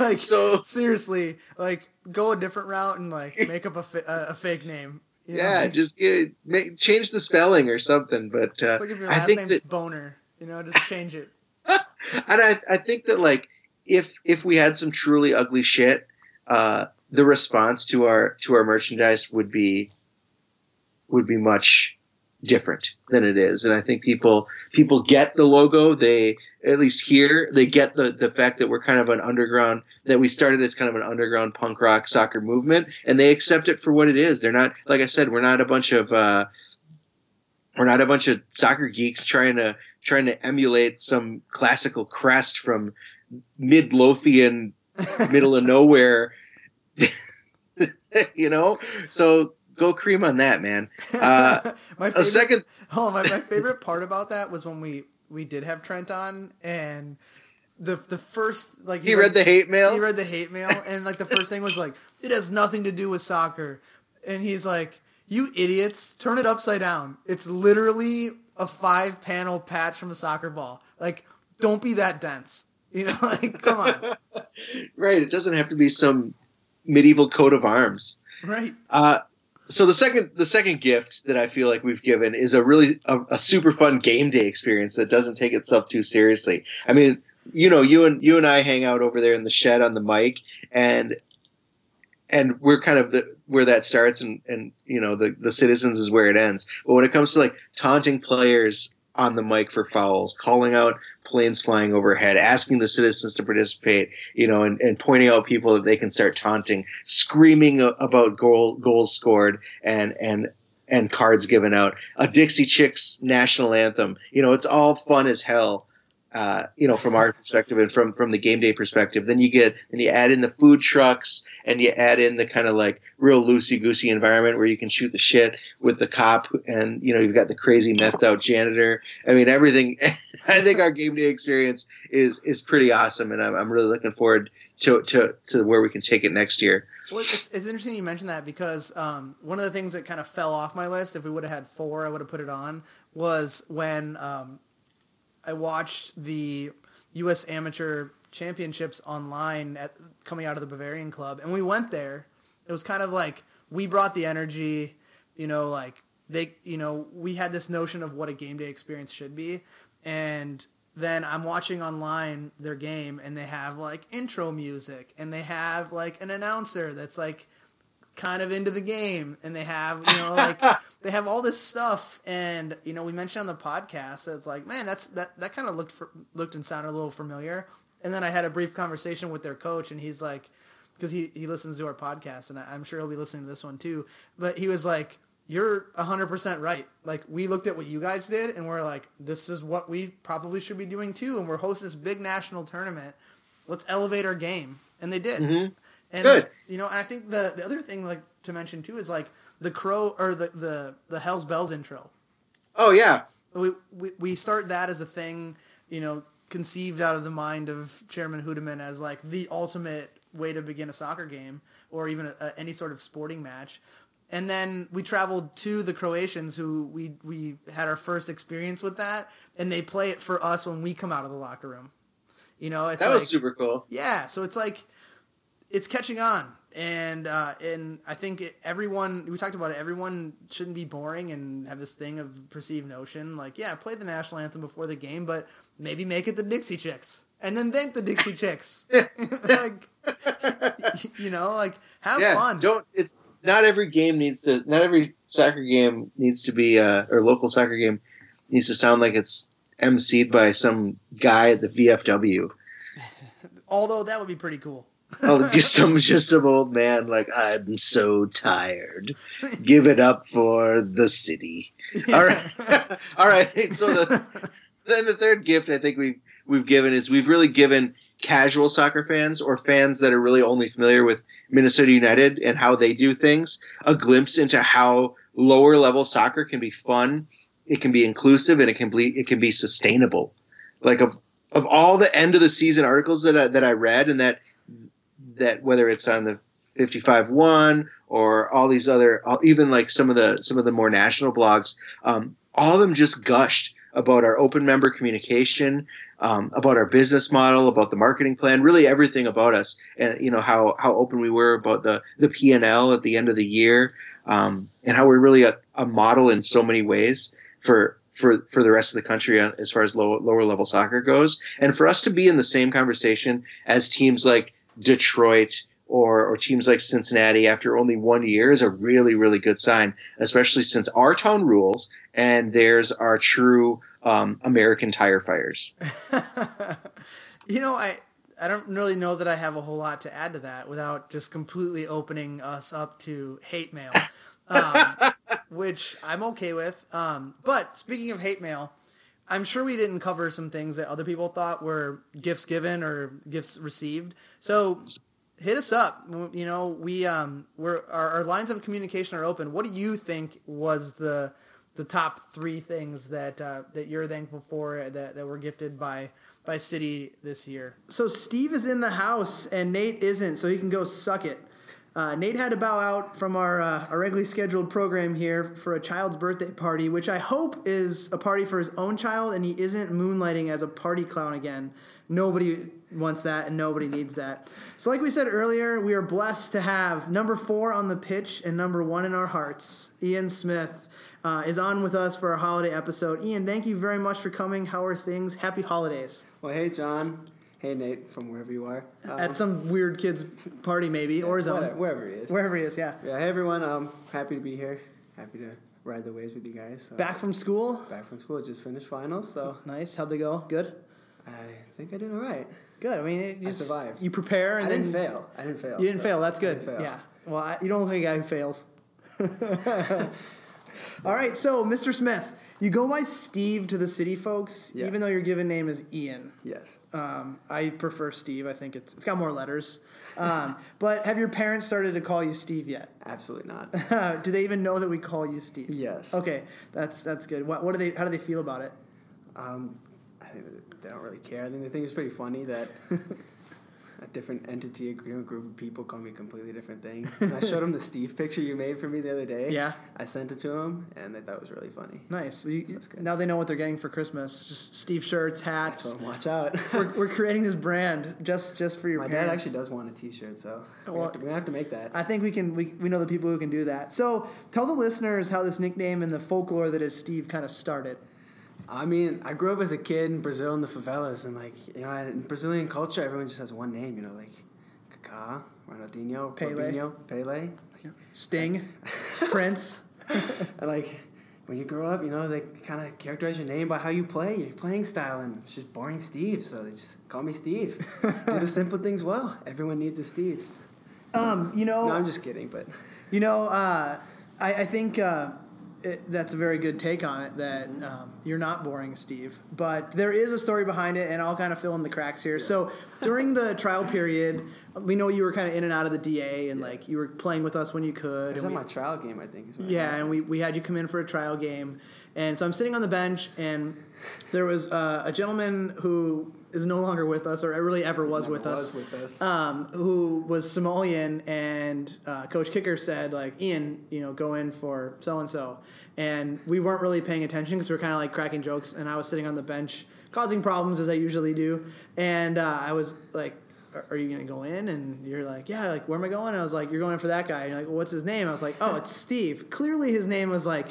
like so seriously like go a different route and like make up a, fa- a fake name you yeah, know? just get, make, change the spelling or something. But uh, like if your last I think name's that, Boner, you know, just change it. and I, I think that like if if we had some truly ugly shit, uh, the response to our to our merchandise would be would be much different than it is. And I think people people get the logo. They at least here they get the the fact that we're kind of an underground that we started as kind of an underground punk rock soccer movement, and they accept it for what it is. They're not like I said, we're not a bunch of uh, we're not a bunch of soccer geeks trying to trying to emulate some classical crest from Midlothian, middle of nowhere. you know, so go cream on that, man. Uh, my favorite, a second. oh, my, my favorite part about that was when we we did have Trent on, and the the first like he, he read, read, the hate mail. He read the hate mail, and like the first thing was like, it has nothing to do with soccer, and he's like, you idiots, turn it upside down. It's literally a five panel patch from a soccer ball. Like, don't be that dense. You know, like come on. right. It doesn't have to be some medieval coat of arms. Right. Uh, so the second the second gift that I feel like we've given is a really a, a, super fun game day experience that doesn't take itself too seriously. I mean, you know, you and you and I hang out over there in the shed on the mic, and and we're kind of the where that starts, and and you know the the citizens is where it ends. But when it comes to like taunting players on the mic for fouls, calling out planes flying overhead, asking the citizens to participate, you know, and, and pointing out people that they can start taunting, screaming about goal, goals scored and, and, and cards given out, a Dixie Chicks national anthem. You know, it's all fun as hell uh, you know, from our perspective and from from the game day perspective. Then you get and you add in the food trucks and you add in the kind of like real loosey goosey environment where you can shoot the shit with the cop and you know you've got the crazy methed out janitor. I mean, everything. I think our game day experience is is pretty awesome, and I'm, I'm really looking forward to to to where we can take it next year. Well, it's, it's interesting you mentioned that because um, one of the things that kind of fell off my list, if we would have had four, I would have put it on, was when um, I watched the U.S. Amateur Championships online at coming out of the Bavarian Club, and we went there. It was kind of like we brought the energy, you know, like they, you know, we had this notion of what a game day experience should be, and then I'm watching online their game, and they have like intro music, and they have like an announcer that's like kind of into the game and they have you know like they have all this stuff. And you know we mentioned on the podcast that it's like man that's that that kind of looked for, looked and sounded a little familiar. And then i had a brief conversation with their coach and he's like because he, he listens to our podcast and I, i'm sure he'll be listening to this one too. But he was like you're 100% right. Like we looked at what you guys did and we're like this is what we probably should be doing too. And we're hosting this big national tournament. Let's elevate our game, and they did. Mhm. And, Good. You know, and I think the the other thing like to mention too is like the crow or the the the Hell's Bells intro. Oh yeah, We, we we start that as a thing, you know, conceived out of the mind of Chairman Hudeman as like the ultimate way to begin a soccer game or even a, a, any sort of sporting match. And then we traveled to the Croatians, who we we had our first experience with that, and they play it for us when we come out of the locker room. You know, it's that like, was super cool. yeah, so it's like it's catching on, and uh, and I think it, everyone we talked about it. Everyone shouldn't be boring and have this thing of perceived notion. Like, yeah, play the national anthem before the game, but maybe make it the Dixie Chicks, and then thank the Dixie Chicks. like, you know, like have yeah, fun. don't. It's not every game needs to. Not every soccer game needs to be, uh, or local soccer game needs to sound like it's emceed by some guy at the VFW. Although that would be pretty cool. Oh, just some just some old man like I'm so tired. Give it up for the city. All right, all right. So the then the third gift I think we've we've given is we've really given casual soccer fans or fans that are really only familiar with Minnesota United and how they do things a glimpse into how lower level soccer can be fun, it can be inclusive, and it can be it can be sustainable. Like of of all the end of the season articles that I, that I read and that that whether it's on the 55 one or all these other even like some of the some of the more national blogs um, all of them just gushed about our open member communication um, about our business model about the marketing plan really everything about us and you know how how open we were about the the p&l at the end of the year um, and how we're really a, a model in so many ways for for for the rest of the country as far as low, lower level soccer goes. And for us to be in the same conversation as teams like Detroit or, or teams like Cincinnati after only one year is a really, really good sign, especially since our town rules and theirs are true um, American tire fires. you know, I I don't really know that I have a whole lot to add to that without just completely opening us up to hate mail, um, which I'm okay with. Um, but speaking of hate mail, I'm sure we didn't cover some things that other people thought were gifts given or gifts received. So hit us up. You know, we um, we're our, our lines of communication are open. What do you think was the the top three things that uh, that you're thankful for that, that were gifted by by City this year. So Steve is in the house and Nate isn't, so he can go suck it. Uh, Nate had to bow out from our, uh, our regularly scheduled program here for a child's birthday party, which I hope is a party for his own child and he isn't moonlighting as a party clown again. Nobody wants that and nobody needs that. So, like we said earlier, we are blessed to have number four on the pitch and number one in our hearts, Ian Smith. Uh, is on with us for our holiday episode. Ian, thank you very much for coming. How are things? Happy holidays. Well, hey, John. Hey, Nate, from wherever you are. Um, At some weird kid's party, maybe, or his own. wherever he is. Wherever he is, yeah. Yeah, hey, everyone. Um, happy to be here. Happy to ride the waves with you guys. So, Back from school. back from school. Just finished finals, so Nice. How'd they go? Good. I think I did all right. Good. I mean, it, you I survived. You prepare and I then didn't fail. I didn't fail. You didn't so fail. That's I good. didn't fail. Yeah. Well, I, you don't look like a guy who fails. All right. So, Mr. Smith, you go by Steve to the city folks, Yeah. even though your given name is Ian. Yes. Um, I prefer Steve. I think it's it's got more letters. Um, but have your parents started to call you Steve yet? Absolutely not. do they even know that we call you Steve? Yes. Okay, that's that's good. What, what do they? How do they feel about it? Um, I think they don't really care. I think they think it's pretty funny that a different entity, a group of people call me a completely different things. And I showed them the Steve picture you made for me the other day. Yeah. I sent it to them, and they thought it was really funny. Nice. That's good. now they know what they're getting for Christmas. Just Steve shirts, hats. So watch out. we're, we're creating this brand just just for your My parents. dad actually does want a T-shirt, so we're Well, gonna have to, gonna have to make that. I think we can. We, we know the people who can do that. So tell the listeners how this nickname and the folklore that is Steve kind of started. I mean, I grew up as a kid in Brazil in the favelas, and like you know, in Brazilian culture, everyone just has one name. You know, like Kaká, Ronaldinho, Pele. Robinho, Pele, Sting, Prince. and like when you grow up, you know, they kind of characterize your name by how you play, your playing style, and it's just boring Steve, so they just call me Steve. do the simple things well. Everyone needs a Steve. Um, you know, No, I'm just kidding, but You know, uh, I, I think uh, it, that's a very good take on it. That um, you're not boring, Steve. But there is a story behind it, and I'll kind of fill in the cracks here. So during the trial period, we know you were kind of in and out of the DA, and like you were playing with us when you could. I was we- my trial game, I think. I yeah, had. and we, we had you come in for a trial game. And so I'm sitting on the bench, and there was uh, a gentleman who is no longer with us, or really ever was with us, with us. Um, who was Somalian. And uh, Coach Kicker said, like, Ian, you know, go in for so and so. And we weren't really paying attention because we were kind of like cracking jokes, and I was sitting on the bench causing problems as I usually do. And uh, I was like, are are you gonna go in? And you're like, yeah. Like, where am I going? I was like, you're going for that guy. And you're like, well, what's his name? I was like, oh, it's Steve. Clearly, his name was like,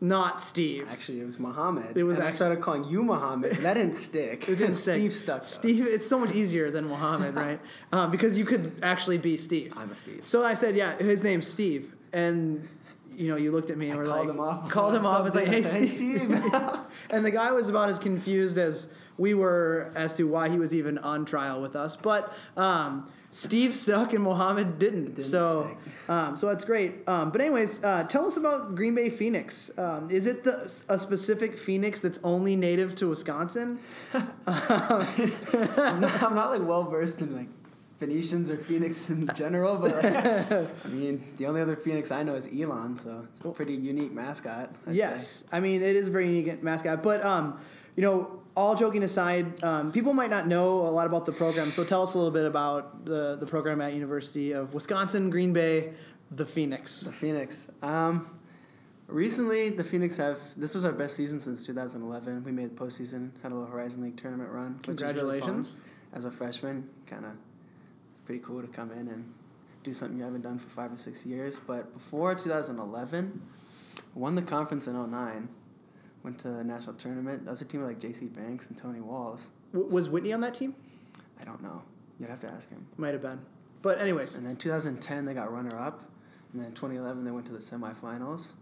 not Steve. Actually, it was Muhammad. It was and I started calling you Muhammad. That didn't stick. It didn't stick. Steve stuck. though. Steve. It's so much easier than Muhammad, right? Um, because you could actually be Steve. I'm a Steve. So I said, yeah, his name's Steve, and you know, you looked at me and I were called like, him off. called him off. I was like, hey, Steve. and the guy was about as confused as we were as to why he was even on trial with us. But um, Steve stuck and Mohammed didn't. Didn't so, um, so that's great. Um, but anyways, uh, tell us about Green Bay Phoenix. Um, is it the, a specific Phoenix that's only native to Wisconsin? I'm, not, I'm not like well versed in like Phoenicians or Phoenix in general, but like, I mean, the only other Phoenix I know is Elon, so it's a pretty unique mascot. I'd yes, say. I mean it is a very unique mascot. But um, you know, all joking aside, um, people might not know a lot about the program. So tell us a little bit about the the program at University of Wisconsin Green Bay, the Phoenix. The Phoenix. Um, recently, the Phoenix have this was our best season since 2011. We made the postseason, had a little Horizon League tournament run. is really. Congratulations. As a freshman, kind of pretty cool to come in and do something you haven't done for five or six years. But before 2011, won the conference in 09. Went to a national tournament. That was a team with like J.C. Banks and Tony Walls. W- was Whitney on that team? I don't know. You'd have to ask him. Might have been. But anyways, And then 2010 they got runner up, and then 2011 they went to the semifinals.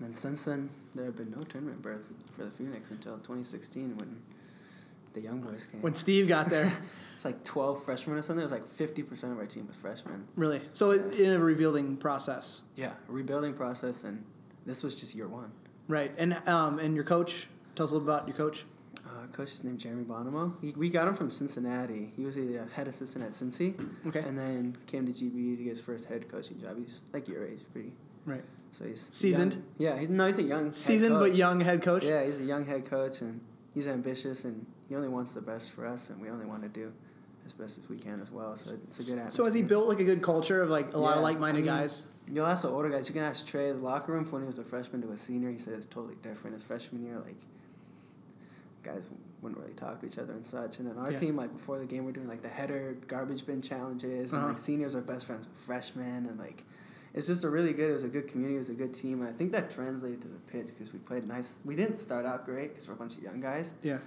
And then since then there have been no tournament berth for the Phoenix until 2016 when the young boys came. when Steve got there, it's like 12 freshmen or something. It was like 50% of our team was freshmen. really. So it, in a rebuilding process, Yeah, a rebuilding process, and this was just year one. Right? And um, and your coach. Tell us a little about your coach. Uh, coach is named Jeremy Bonomo. He, we got him from Cincinnati. He was the uh, head assistant at Cincy. Okay. And then came to GB to get his first head coaching job. He's like your age, pretty. Right. So he's Seasoned? young. Yeah, he's, no, he's a young Seasoned but young head coach. Yeah, he's a young head coach, and he's ambitious, and he only wants the best for us, and we only want to do as best as we can as well. So it's a good atmosphere. So has he built like a good culture of like a lot of like-minded I mean, guys? You'll ask the older guys. You can ask Trey. The locker room from when he was a freshman to a senior, he said it's totally different. His freshman year, like guys wouldn't really talk to each other and such. And then our Yeah. team, like before the game, we're doing like the header garbage bin challenges, and Uh-huh. like seniors are best friends with freshmen, and like it's just a really good. It was a good community. It was a good team, and I think that translated to the pitch because we played nice. We didn't start out great because we're a bunch of young guys. Yeah.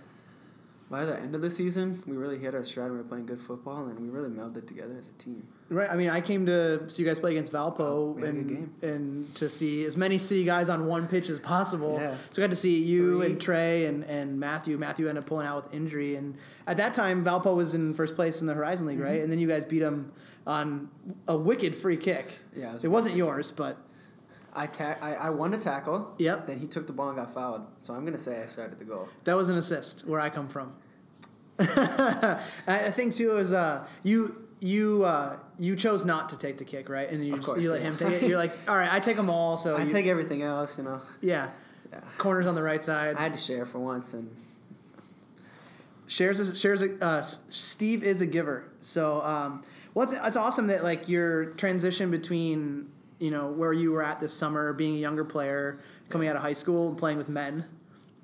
By the end of the season, we really hit our stride. and We were playing good football, and we really melded together as a team. Right. I mean, I came to see you guys play against Valpo Oh, we had a and and to see as many city guys on one pitch as possible. Yeah. So I got to see you Three. and Trey and, and Matthew. Matthew ended up pulling out with injury, and at that time Valpo was in first place in the Horizon League, Mm-hmm. right? And then you guys beat them on a wicked free kick. Yeah, it was it wasn't yours, but I, ta- I I won a tackle. Yep. Then he took the ball and got fouled. So I'm gonna say I started the goal. that was an assist where I come from. I think too is uh, you you uh, you chose not to take the kick, right? And you, course, you let yeah. him take it. You're like, all right, I take them all. So I you- take everything else, you know. yeah. Yeah. Corners on the right side. I had to share for once, and shares a, shares a, uh, Steve is a giver. So um, well, it's, it's awesome that like your transition between you know where you were at this summer, being a younger player, coming out of high school and playing with men,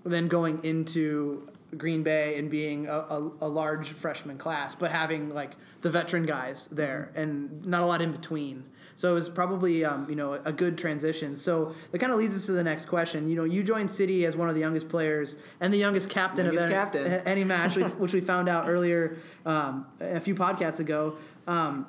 then going into Green Bay and being a, a, a large freshman class, but having like the veteran guys there and not a lot in between. So it was probably um, you know a good transition. So that kind of leads us to the next question. You know, you joined City as one of the youngest players and the youngest captain Youngest of any, captain. any match, which- which we found out earlier um, a few podcasts ago. Um,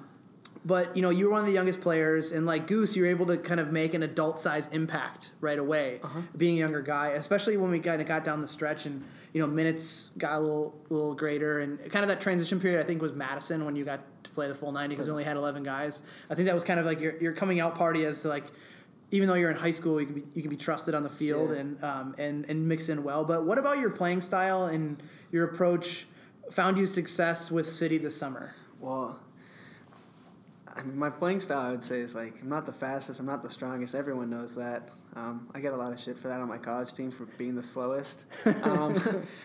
but you know, you were one of the youngest players, and like Goose, you were able to kind of make an adult size impact right away, being a younger guy. Especially when we kind of got down the stretch, and you know, minutes got a little, little greater, and kind of that transition period. I think was Madison when you got to play the full ninety because we only had eleven guys. I think that was kind of like your your coming out party as to like even though you're in high school, you can be you can be trusted on the field Yeah. and um, and and mix in well. But what about your playing style and your approach? Found you success with City this summer? Well, I mean, my playing style, I would say, is like I'm not the fastest, I'm not the strongest. Everyone knows that. Um, I get a lot of shit for that on my college team for being the slowest. Um,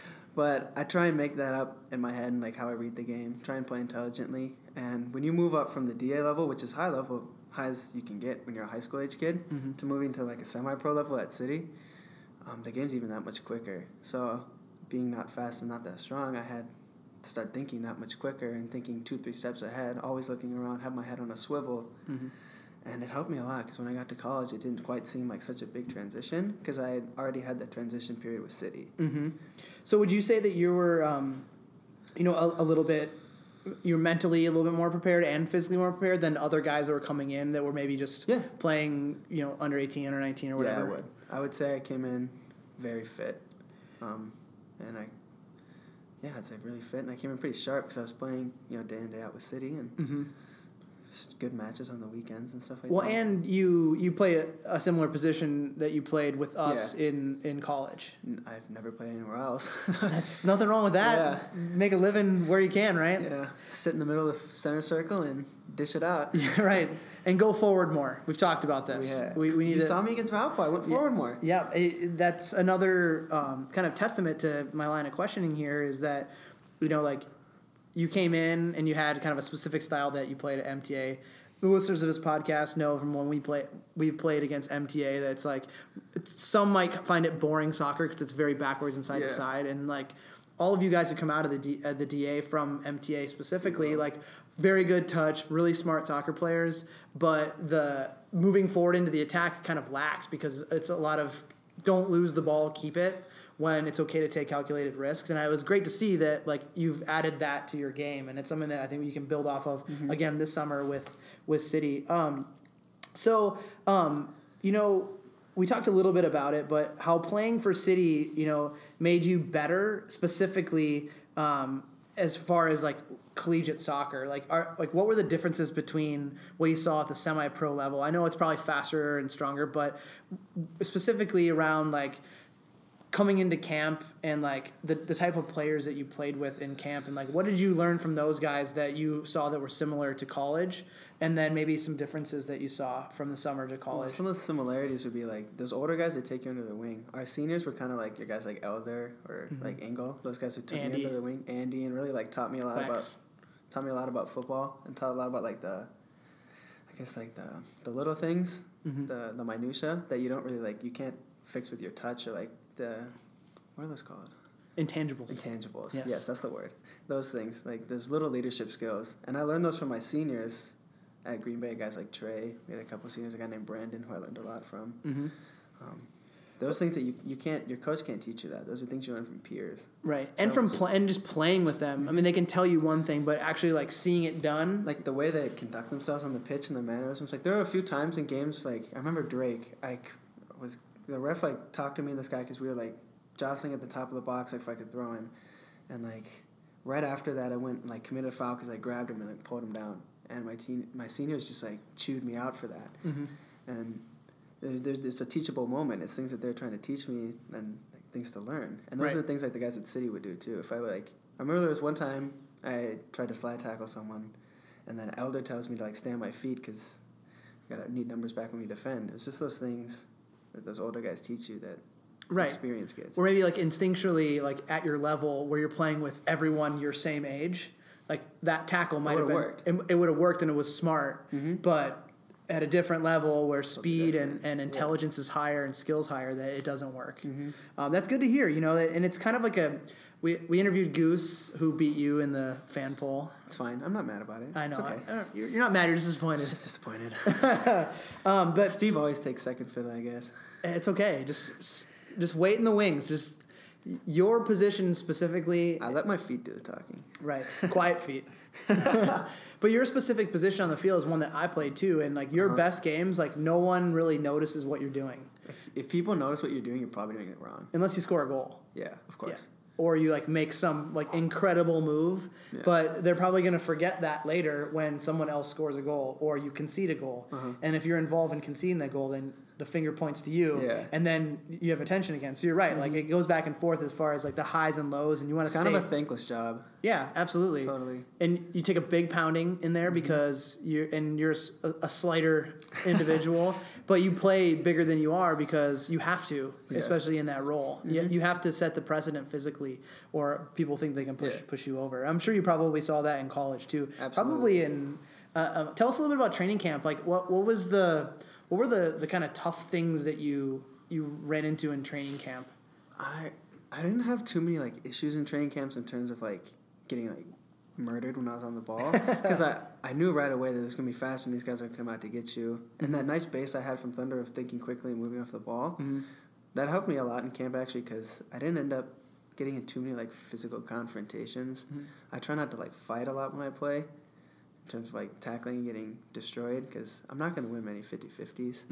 but I try and make that up in my head and like how I read the game. Try and play intelligently. And when you move up from the DA level, which is high level, high as you can get when you're a high school age kid, to moving to like a semi-pro level at City, um, the game's even that much quicker. So being not fast and not that strong, I had start thinking that much quicker and thinking two, three steps ahead, always looking around, have my head on a swivel. And it helped me a lot because when I got to college, it didn't quite seem like such a big transition because I had already had that transition period with City. So would you say that you were, um, you know, a, a little bit, you're mentally a little bit more prepared and physically more prepared than other guys that were coming in that were maybe just Yeah. playing, you know, under 18, or 19 or whatever? Yeah, I would. I would say I came in very fit. Um, and I, yeah, I'd say really fit. And I came in pretty sharp because I was playing, you know, day in, day out with City and mm-hmm. s- good matches on the weekends and stuff like Well, that. Well, and you you play a, a similar position that you played with us Yeah. in in college. I've never played anywhere else. That's nothing wrong with that. Yeah. Make a living where you can, right? yeah, sit in the middle of the center circle and dish it out. Yeah, right. And go forward more. We've talked about this. Yeah. We, we need you to. saw me against Valpo. I went forward more. Yeah, it, that's another um, kind of testament to my line of questioning here is that, you know, like you came in and you had kind of a specific style that you played at MTA. The listeners of this podcast know from when we play, we've played against MTA that it's like, it's, some might find it boring soccer because it's very backwards and side to side, and like all of you guys that come out of the D, uh, the DA from MTA specifically, like very good touch, really smart soccer players, but the moving forward into the attack kind of lacks because it's a lot of don't lose the ball, keep it when it's okay to take calculated risks. And it was great to see that like you've added that to your game, and it's something that I think you can build off of again this summer with with City. Um, so, um, you know, we talked a little bit about it, but how playing for City, you know, made you better specifically um, as far as like collegiate soccer. Like, are like what were the differences between what you saw at the semi-pro level? I know it's probably faster and stronger, but specifically around like coming into camp and like the, the type of players that you played with in camp and like what did you learn from those guys that you saw that were similar to college and then maybe some differences that you saw from the summer to Well, college some of the similarities would be like those older guys that take you under their wing. Our seniors were kind of like your guys like Elder or mm-hmm. like Engel. Those guys who took Andy. me under their wing. Andy and really like taught me a lot Lex. about taught me a lot about football and taught a lot about like the I guess like the the little things, mm-hmm. the the minutia that you don't really like you can't fix with your touch or like the what are those called? intangibles Intangibles. Yes. Yes. that's the word. Those things, like those little leadership skills. And I learned those from my seniors at Green Bay, guys like Trey. We had a couple seniors, a guy named Brandon, who I learned a lot from. Mhm. Um, those things that you, you can't, your coach can't teach you that. Those are things you learn from peers. right and So- from pl- and just playing with them i mean they can tell you one thing but actually like seeing it done Like the way they conduct themselves on the pitch and their mannerisms. Like there were a few times in games, like I remember Drake, like the ref like talked to me and this guy because we were like jostling at the top of the box, like if I could throw him, and like right after that I went and like committed a foul because I grabbed him and like pulled him down, and my teen my seniors just like chewed me out for that, Mhm. and there's, there's it's a teachable moment. It's things that they're trying to teach me and like, things to learn, and those Right. are the things like the guys at City would do too. If I like I remember there was one time I tried to slide tackle someone, and then Elder tells me to like stand my feet because I gotta need numbers back when we defend. It's just those things that those older guys teach you that Right. experience gets. or maybe like instinctually like at your level where you're playing with everyone your same age like that tackle might have been worked. it, it would have worked and it was smart but at a different level where Something speed and, different. and Yeah. Mm-hmm. intelligence is higher and skills higher that it doesn't work um, that's good to hear you know and it's kind of like a we, we interviewed goose who beat you in the fan poll It's fine. I'm not mad about it. i know It's okay. I- I you're, you're not mad you're just disappointed just disappointed. um, but Steve always takes second fiddle, I guess. it's okay just just wait in the wings just your position specifically I let my feet do the talking. Right. Quiet feet. but your specific position on the field is one that I played too, and like your best games, like no one really notices what you're doing If, if people notice what you're doing, you're probably doing it wrong. unless you score a goal. Yeah, of course. Or you like make some like incredible move, Yeah. but they're probably gonna forget that later when someone else scores a goal or you concede a goal. Uh-huh. And if you're involved in conceding that goal, then the finger points to you, Yeah. and then you have attention again. So you're right. Like it goes back and forth as far as like the highs and lows, and you want to It's stay. kind of a thankless job. yeah, absolutely, Totally. And you take a big pounding in there because you're and you're a slighter individual, but you play bigger than you are because you have to, Yeah. especially in that role. You, you have to set the precedent physically, or people think they can push Yeah. push you over. I'm sure you probably saw that in college too. Absolutely. Probably in. Uh, uh, tell us a little bit about training camp. Like, what what was the what were the the kind of tough things that you you ran into in training camp? I I didn't have too many like issues in training camps in terms of like getting like murdered when I was on the ball. Because I, I knew right away that it was gonna be fast and these guys are gonna come out to get you. And that nice base I had from Thunder of thinking quickly and moving off the ball mm-hmm. that helped me a lot in camp actually because I didn't end up getting in too many like physical confrontations. Mm-hmm. I try not to like fight a lot when I play in terms of like tackling and getting destroyed because I'm not gonna win many 50-50s.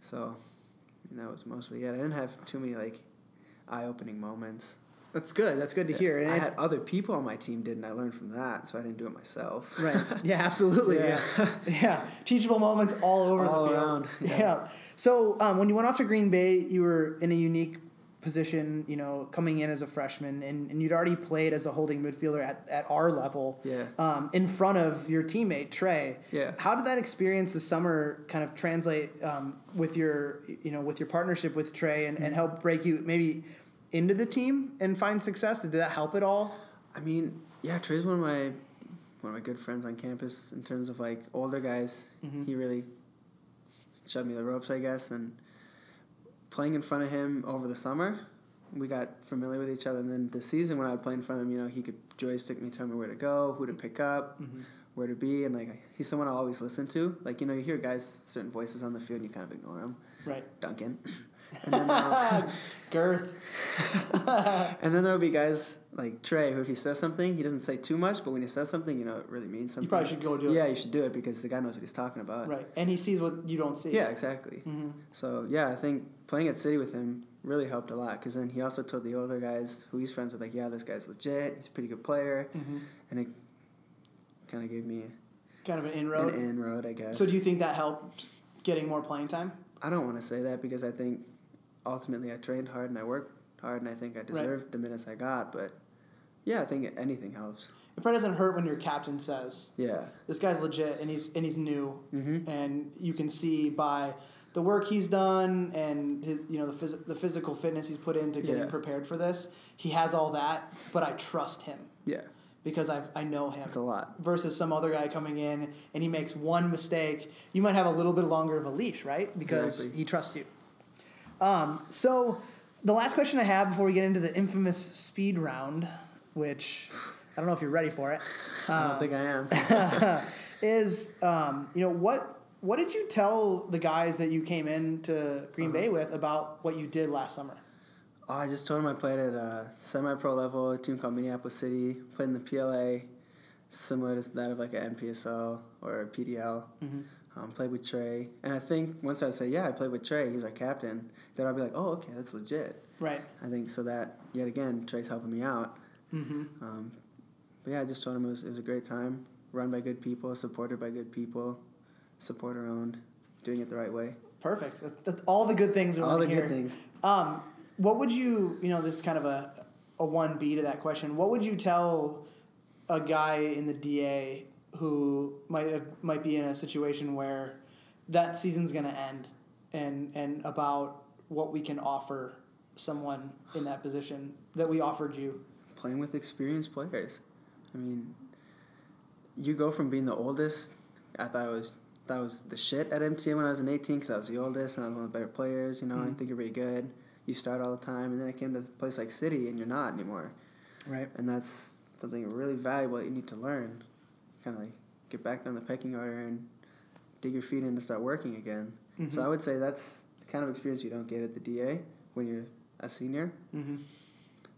So I mean, that was mostly it. I didn't have too many like eye-opening moments. That's good. That's good to hear. And I had other people on my team did, and I learned from that, so I didn't do it myself. Right. Yeah, absolutely. Yeah. Yeah. Yeah. Teachable moments all over All the field. around, Yeah. yeah. So um, when you went off to Green Bay, you were in a unique position, you know, coming in as a freshman, and, and you'd already played as a holding midfielder at, at our level. Yeah. Um, in front of your teammate Trey. Yeah. How did that experience this summer kind of translate um, with your, you know, with your partnership with Trey, and, Mm-hmm. and help break you maybe into the team and find success? Did that help at all? I mean, yeah, Trey's one of my one of my good friends on campus in terms of like older guys. He really showed me the ropes, I guess, and playing in front of him over the summer, we got familiar with each other. And then the season when I would play in front of him, you know, he could joystick me, tell me where to go, who to pick up, mm-hmm. where to be, and like he's someone I always listen to. Like you know, you hear guys certain voices on the field, and you kind of ignore them. Right. Duncan. And then, uh, Girth. and then there would be guys like Trey, who if he says something, he doesn't say too much, but when he says something, you know, it really means something. You probably should go do it. Yeah, you should do it because the guy knows what he's talking about. Right. And he sees what you don't see. Yeah, exactly. Mm-hmm. So yeah, I think playing at City with him really helped a lot because then he also told the older guys who he's friends with, like, yeah, this guy's legit. He's a pretty good player, Mm-hmm. and it kind of gave me Kind of an inroad. an inroad, I guess. So do you think that helped getting more playing time? I don't want to say that because I think ultimately I trained hard and I worked hard and I think I deserved the minutes I got. But yeah, I think anything helps. It probably doesn't hurt when your captain says, Yeah. "This guy's legit and he's and he's new," Mhm. and you can see by the work he's done and his you know the phys- the physical fitness he's put into getting Yeah. prepared for this. He has all that, but I trust him Yeah. because I I know him. It's a lot. versus some other guy coming in and he makes one mistake, you might have a little bit longer of a leash, right? Because Exactly. he trusts you. Um, so the last question I have before we get into the infamous speed round, which I don't know if you're ready for it, I don't think I am. is um, you know what what did you tell the guys that you came in to Green Uh-huh. Bay with about what you did last summer? Oh, I just told him I played at a semi-pro level, a team called Minneapolis City. Played in the PLA, similar to that of like an NPSL or a PDL. Um, played with Trey, and I think once I say yeah, I played with Trey, he's our captain. Then I'll be like, oh, okay, that's legit. Right. I think so that yet again, Trey's helping me out. Mm-hmm. Um, but yeah, I just told him it was, it was a great time, run by good people, supported by good people, supporter owned, doing it the right way. Perfect. That's, that's all the good things we All the hear. good things. Um, what would you, you know, this is kind of a, a 1B to that question. What would you tell a guy in the DA who might might be in a situation where that season's going to end and, and about what we can offer someone in that position that we offered you? playing with experienced players. I mean, you go from being the oldest. I thought it was that was the shit at MTA when I was an 18 because I was the oldest and I was one of the better players. You know, I mm-hmm. think you're pretty good. You start all the time, and then I came to a place like City, and you're not anymore. Right. And that's something really valuable that you need to learn. Kind of like get back down the pecking order and dig your feet in and start working again. So I would say that's the kind of experience you don't get at the DA when you're a senior. Mm-hmm.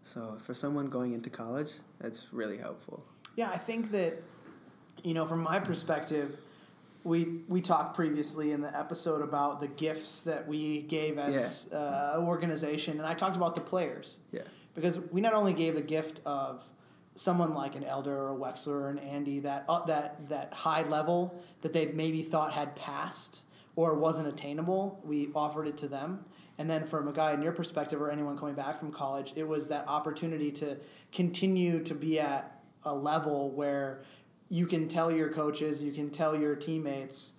So for someone going into college, that's really helpful. Yeah, I think that you know, from my perspective, we we talked previously in the episode about the gifts that we gave as uh, an organization, and I talked about the players Yeah. because we not only gave the gift of someone like an Elder or a Wexler or an Andy that uh, that that high level that they maybe thought had passed or wasn't attainable, we offered it to them. And then from a guy in your perspective or anyone coming back from college, it was that opportunity to continue to be at a level where you can tell your coaches, you can tell your teammates,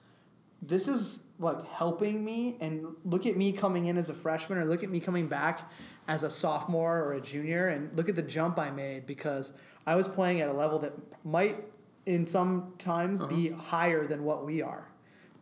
this is like helping me and look at me coming in as a freshman or look at me coming back as a sophomore or a junior and look at the jump I made because I was playing at a level that might in some times be higher than what we are.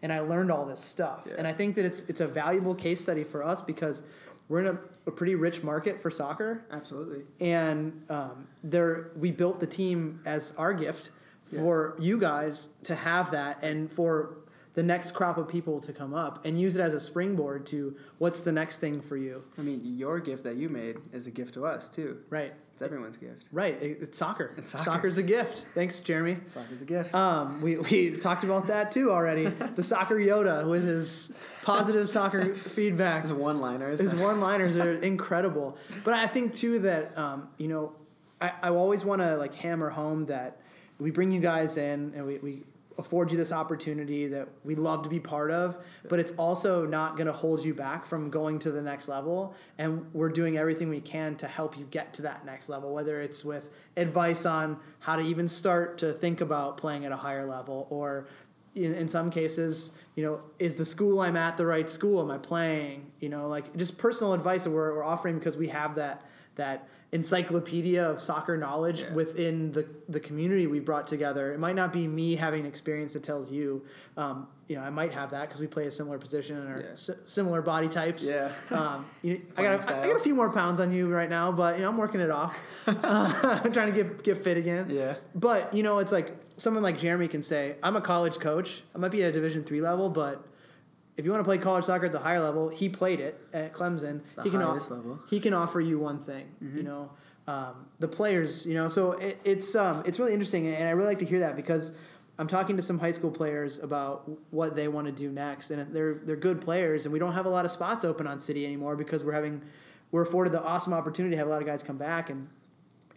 And I learned all this stuff. Yeah. And I think that it's it's a valuable case study for us because we're in a, a pretty rich market for soccer Absolutely. and um, there we built the team as our gift for you guys to have that and for the next crop of people to come up and use it as a springboard to what's the next thing for you I mean, your gift that you made is a gift to us too. right It's everyone's gift. right it- it's soccer It's soccer. soccer's a gift thanks jeremy Soccer's a gift. um, we, we talked about that too already the soccer yoda with his positive soccer feedback His one-liners. his one-liners are incredible. But I think too that um, you know, I, I always want to like hammer home that we bring you guys in and we, we afford you this opportunity that we love to be part of, but it's also not going to hold you back from going to the next level. And we're doing everything we can to help you get to that next level, whether it's with advice on how to even start to think about playing at a higher level or in, some cases, you know, is the school I'm at the right school? Am I playing? You know, like just personal advice that we're, we're offering because we have that that encyclopedia of soccer knowledge Yeah. within the, the community we've brought together. It might not be me having experience that tells you. Um, you know, I might have that because we play a similar position and are Yeah. s- similar body types. Yeah. Um, you, I got I, I got a few more pounds on you right now, but you know I'm working it off. uh, I'm trying to get get fit again. Yeah. But you know, it's like someone like Jeremy can say, "I'm a college coach. I might be at a Division three level, but if you want to play college soccer at the higher level, he played it at Clemson. The he can highest level. he can offer you one thing. You know, um, the players. You know, so it, it's um, it's really interesting, and I really like to hear that because. I'm talking to some high school players about what they want to do next, and they're they're good players, and we don't have a lot of spots open on City anymore because we're having we're afforded the awesome opportunity to have a lot of guys come back, and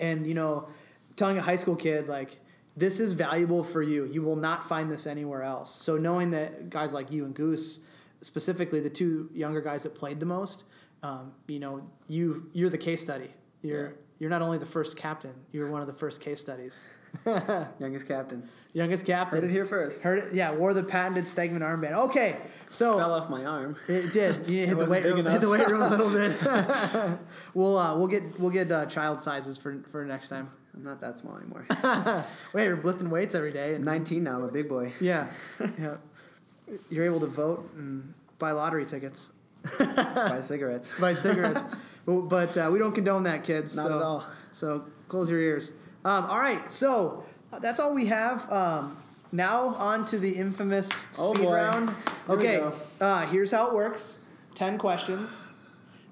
and you know telling a high school kid like this is valuable for you you will not find this anywhere else so knowing that guys like you and goose specifically the two younger guys that played the most um, you know you you're the case study you're Yeah. you're not only the first captain you're one of the first case studies Youngest captain. youngest captain Heard it here first. heard it yeah wore the patented stegman armband okay so Fell off my arm. it did. You hit the weight room. Hit the weight room a little bit. we'll uh, we'll get we'll get uh, child sizes for for next time. I'm not that small anymore. Wait, you're lifting weights every day. And, 19 now. I'm a big boy. yeah, yeah. You're able to vote and buy lottery tickets, Buy cigarettes. buy cigarettes. but uh, we don't condone that, kids. Not so, at all. So close your ears. Um, all right, so uh, that's all we have. Um, now on to the infamous Oh, speed boy. round. Here Okay, uh, here's how it works. Ten questions.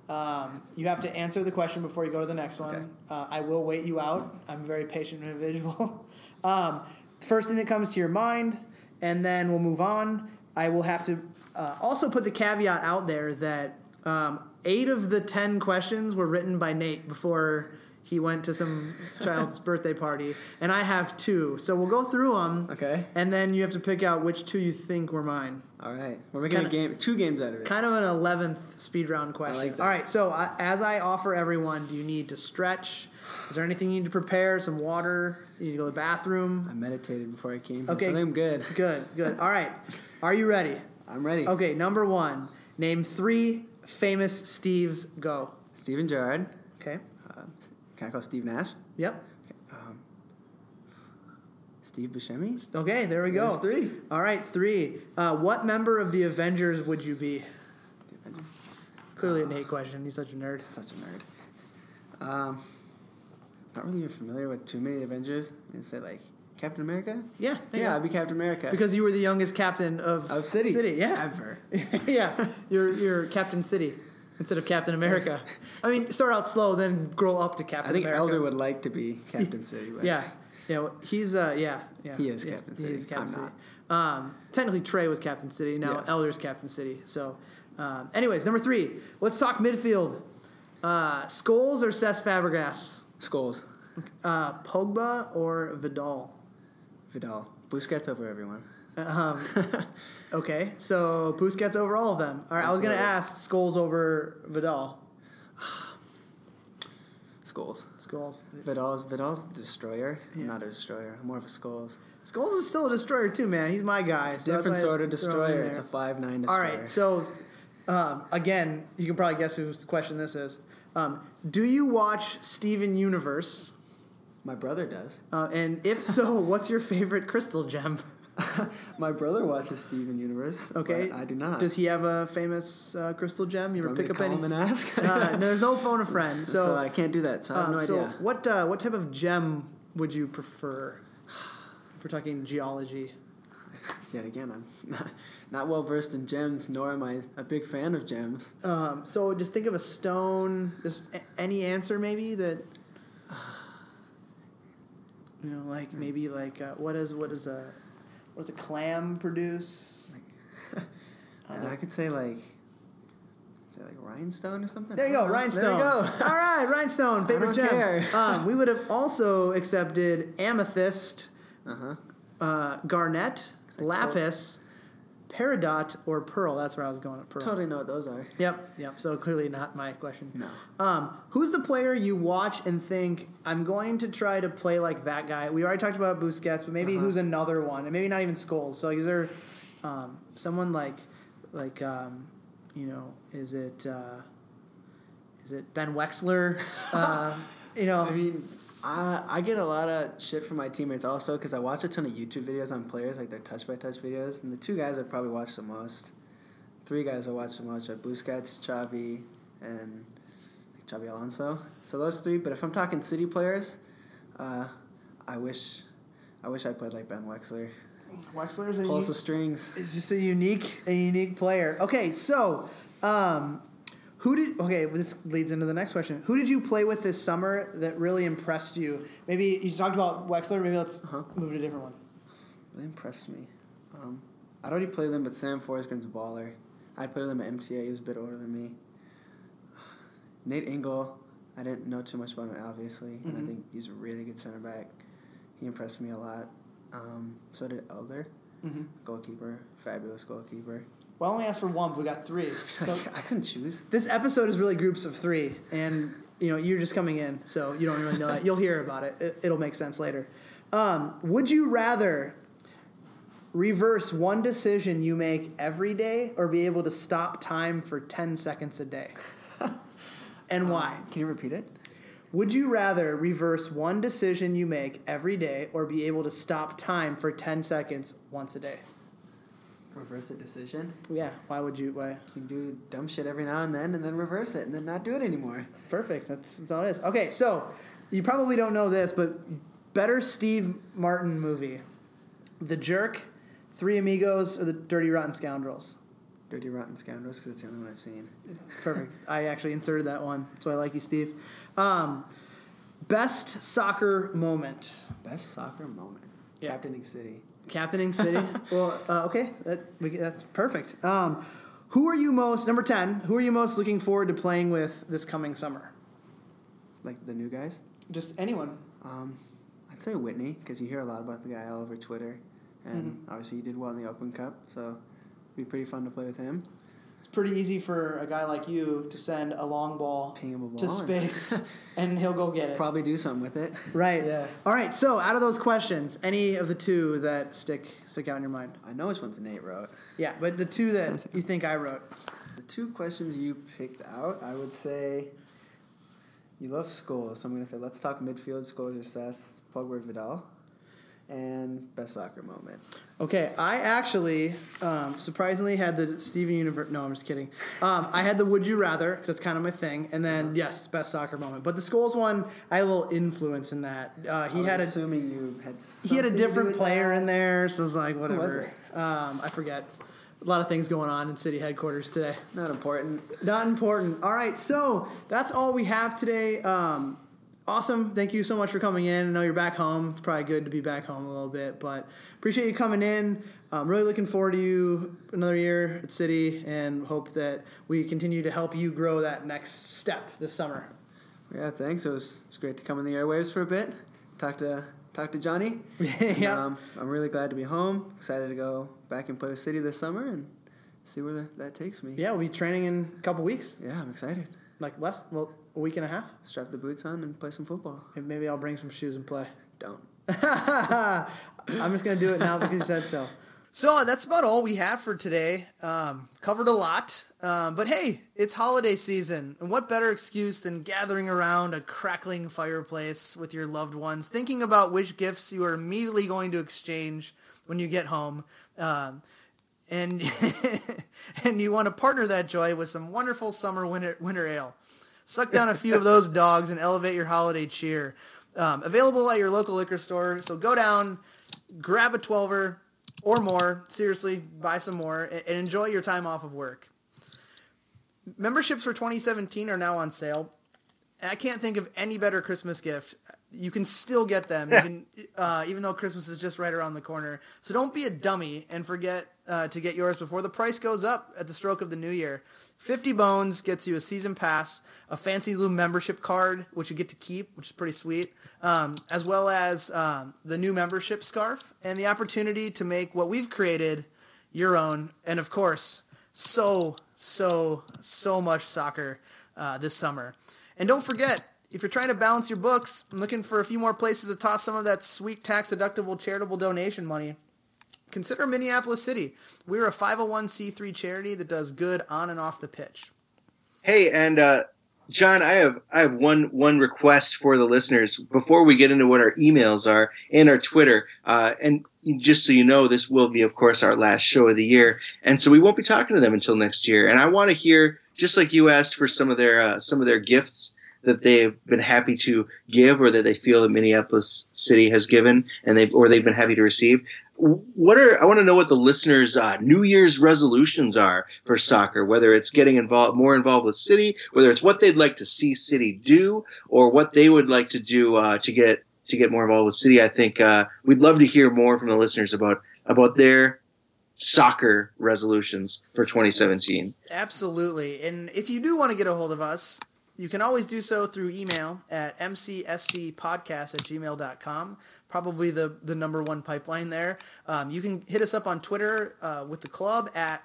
Um, you have to answer the question before you go to the next one. Okay. Uh, I will wait you out. I'm a very patient individual. um, first thing that comes to your mind, and then we'll move on. I will have to uh, also put the caveat out there that um, eight of the ten questions were written by Nate before he went to some child's birthday party, and I have two. So we'll go through them. Okay. And then you have to pick out which two you think were mine. All right. We're making Kinda- a game, two games out of it. Kind of an eleventh speed round question. like that. All right, so uh, as I offer everyone, do you need to stretch? Is there anything you need to prepare? Some water? You need to go to the bathroom? I meditated before I came. Okay. So I'm good. Good, good. All right, are you ready? I'm ready. Okay, number one. Name three famous Steves. Go. Steven Gerrard. Okay. Uh, can I call Steve Nash? Yep. Um, Steve Buscemi? Okay, there we go. There's three. All right, three. Uh, what member of the Avengers would you be? Clearly a Nate question. He's such a nerd. Such a nerd. Um, not really even familiar with too many Avengers. I mean, say like Captain America. Yeah. Yeah, I'd be Captain America. because you were the youngest captain of of City. City, yeah. Ever. yeah, you're you're Captain City instead of Captain America. I mean, start out slow, then grow up to Captain I think America. Elder would like to be Captain City. But Yeah, he's uh, yeah, yeah. He is Captain City. is Captain I'm City. not. Um, technically, Trey was Captain City. Now Yes. Elder's Captain City. So, um, anyways, number three. Let's talk midfield. Uh, Scholes or Cesc Fabregas? Scholes. Uh, Pogba or Vidal? Vidal. Busquets over everyone. Um, okay, so Busquets over all of them. All right, I was gonna ask Scholes over Vidal. Skulls. Scholes. Vidal's Vidal's a destroyer. I'm not a destroyer. I'm more of a skulls. Scholes is still a destroyer too, man. He's my guy. It's a that's different sort of throw him in destroyer. It's a five nine All destroyer. right, so um, again, you can probably guess whose question this is. Um, do you watch Steven Universe? My brother does. Uh, and if so, what's your favorite crystal gem? my brother watches Steven Universe. Okay, I do not. Does he have a famous uh, crystal gem? You ever pick up any? and ask? uh, no, there's no phone a friend. So, So, I can't do that. So I have um, no so idea. what uh, what type of gem would you prefer? If we're talking geology, Yet again, I'm not, not well versed in gems, nor am I a big fan of gems. um, so just think of a stone. Just a- any answer, maybe that. You know, like maybe like uh, what is what is a what does a clam produce? And I could say like, say like rhinestone or something. There you go, know. rhinestone. There you go. All right, rhinestone, favorite gem. um, we would have also accepted amethyst, Uh huh. uh, garnet, lapis, peridot, or pearl. That's where I was going with pearl. Totally know what those are. Yep, yep. So clearly not my question. No. Um, who's the player you watch and think I'm going to try to play like that guy? We already talked about Busquets, but maybe Uh-huh. who's another one, and maybe not even Scholes. So is there um, someone like like um, you know? Is it uh, is it Ben Wexler? uh, you know, I mean, I I get a lot of shit from my teammates also because I watch a ton of YouTube videos on players, like their touch by touch videos. And the two guys I probably watch the most, three guys I watch the most are Busquets, Xavi, and like Xabi Alonso. So those three. But if I'm talking city players, uh, I wish, I wish I played like Ben Wexler. Wexler's a Pulls the strings. It's just a unique, a unique player. Okay, so um, who did? Okay, this leads into the next question. Who did you play with this summer that really impressed you? Maybe you talked about Wexler. Maybe let's Uh-huh. move to a different one. really impressed me. Um, I'd already played them, but Sam Forsgren's a baller. I'd played them at MTA. He was a bit older than me. Nate Engel, I didn't know too much about him, obviously, and I Mhm. think he's a really good center back. He impressed me a lot. Um, so did Elder, Mm-hmm. goalkeeper, fabulous goalkeeper. Well, I only asked for one, but we got three. So I couldn't choose. this episode is really groups of three, and you know you're just coming in, so you don't really know that. You'll hear about it. it it'll make sense later. Um, would you rather reverse one decision you make every day, or be able to stop time for ten seconds a day? and why? Can you repeat it? Would you rather reverse one decision you make every day, or be able to stop time for ten seconds once a day? Reverse a decision. Yeah. Why would you? Why? You can do dumb shit every now and then, and then reverse it, and then not do it anymore. Perfect. That's, that's all it is. Okay, so you probably don't know this, but better Steve Martin movie: The Jerk, Three Amigos, or The Dirty Rotten Scoundrels. Dirty Rotten Scoundrels, because that's the only one I've seen. Perfect. I actually inserted that one, so I like you, Steve. Um, best soccer moment. Best soccer moment. Yeah. Captaining City. Captaining City. well, uh, okay, that we, that's perfect. Um, who are you most number ten? Who are you most looking forward to playing with this coming summer? Like the new guys. Just anyone. Um, I'd say Whitney because you hear a lot about the guy all over Twitter, and obviously he did well in the Open Cup, so it'd be pretty fun to play with him. It's pretty easy for a guy like you to send a long ball, Ping him a to ball and- space, and he'll go get it. Probably do something with it. Right. Yeah. All right. So, out of those questions, any of the two that stick stick out in your mind? I know which ones Nate wrote. Yeah, but the two that you think I wrote. The two questions you picked out, I would say you love Scholes, so I'm going to say let's talk midfield, Scholes or Cesc, Pogba Vidal, and best soccer moment. Okay, I actually um, surprisingly had the Steven Universe. No, I'm just kidding. Um, I had the Would You Rather because that's kind of my thing, and then yes, best soccer moment. But the Scholes one, I had a little influence in that. Uh, he I was had a assuming you had he had a something to do different player in there, so it was like was whatever. it? Um, I forget. A lot of things going on in city headquarters today. Not important. Not important. All right, so that's all we have today. Um, awesome. Thank you so much for coming in. I know you're back home. It's probably good to be back home a little bit, but appreciate you coming in. I'm really looking forward to you another year at City and hope that we continue to help you grow that next step this summer. Yeah, thanks. It was, it was great to come in the airwaves for a bit, talk to talk to Johnny. Yeah. Um, I'm really glad to be home. Excited to go back and play with City this summer and see where that, that takes me. Yeah, we'll be training in a couple weeks, Yeah, I'm excited. like less, well, a week and a half. Strap the boots on and play some football. And maybe I'll bring some shoes and play. Don't. I'm just gonna do it now because you said so. So that's about all we have for today. Um, covered a lot, um, but hey, it's holiday season, and what better excuse than gathering around a crackling fireplace with your loved ones, thinking about which gifts you are immediately going to exchange when you get home, um, and and you want to partner that joy with some wonderful summer winter winter ale. Suck down a few of those dogs and elevate your holiday cheer. Um, available at your local liquor store. So go down, grab a 12er or more. Seriously, buy some more and, enjoy your time off of work. Memberships for 2017 are now on sale. I can't think of any better Christmas gift. You can still get them, even, uh, even though Christmas is just right around the corner. So don't be a dummy and forget uh, to get yours before the price goes up at the stroke of the new year. 50 bones gets you a season pass, a fancy little membership card, which you get to keep, which is pretty sweet, um, as well as um, the new membership scarf and the opportunity to make what we've created your own. And of course, so, so, so much soccer uh, this summer. And don't forget, if you're trying to balance your books, I'm looking for a few more places to toss some of that sweet tax deductible charitable donation money. Consider Minneapolis City. We're a 501c3 charity that does good on and off the pitch. Hey, and uh, John, I have I have one one request for the listeners before we get into what our emails are and our Twitter. Uh, and just so you know, this will be, of course, our last show of the year, and so we won't be talking to them until next year. And I want to hear, just like you asked for some of their uh, some of their gifts that they've been happy to give, or that they feel that Minneapolis City has given, and they or they've been happy to receive what are I want to know what the listeners' uh, New Year's resolutions are for soccer. Whether it's getting involved more involved with City, whether it's what they'd like to see City do, or what they would like to do uh, to get to get more involved with City. I think uh, we'd love to hear more from the listeners about about their soccer resolutions for 2017. Absolutely. And if you do want to get a hold of us, you can always do so through email at mcscpodcast at gmail.com. Probably the, the number one pipeline there. Um, you can hit us up on Twitter uh, with the club at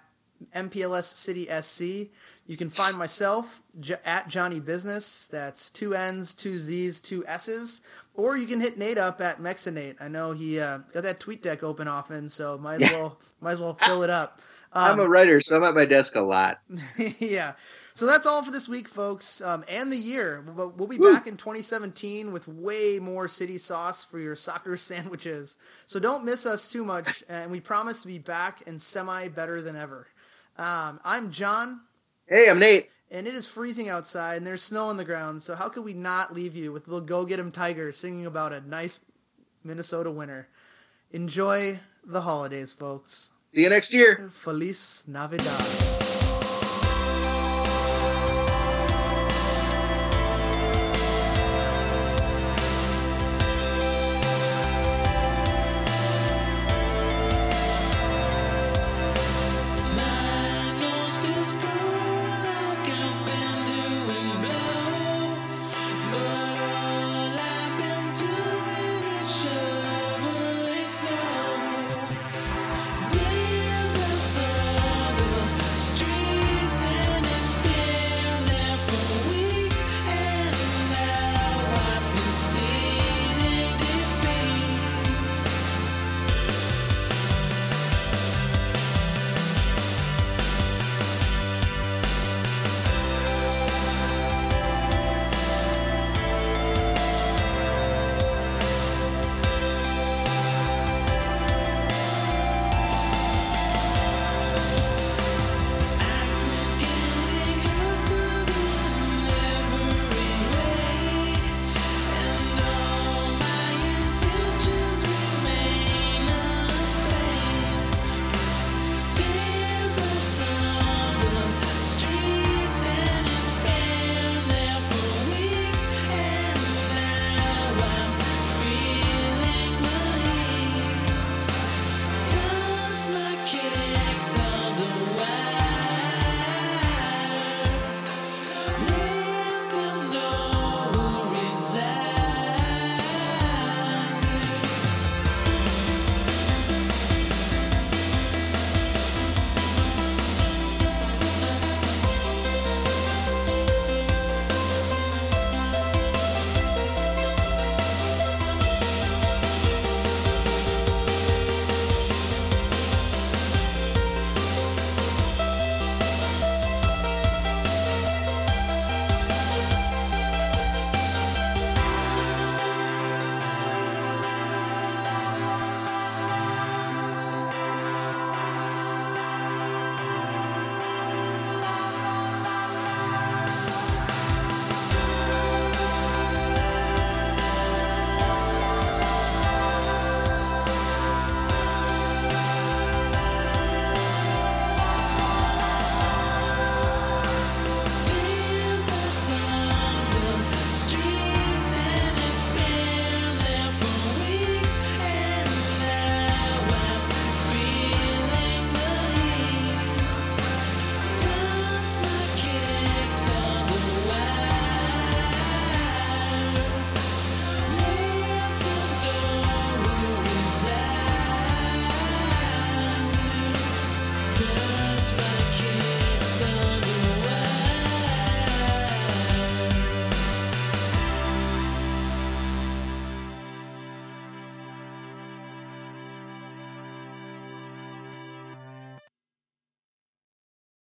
MPLS City SC. You can find myself j- at Johnny Business. That's two N's, two Z's, two S's. Or you can hit Nate up at Mexinate. I know he uh, got that tweet deck open often, so might as well might as well fill it up. I'm a writer, so I'm at my desk a lot. yeah. So that's all for this week, folks, um, and the year. We'll, we'll be back in 2017 with way more city sauce for your soccer sandwiches. So don't miss us too much, and we promise to be back and semi better than ever. Um, I'm John, Hey, I'm Nate. and it is freezing outside, and there's snow on the ground. So how could we not leave you with little Go Get 'Em Tiger singing about a nice Minnesota winter? Enjoy the holidays, folks. See you next year. Feliz Navidad.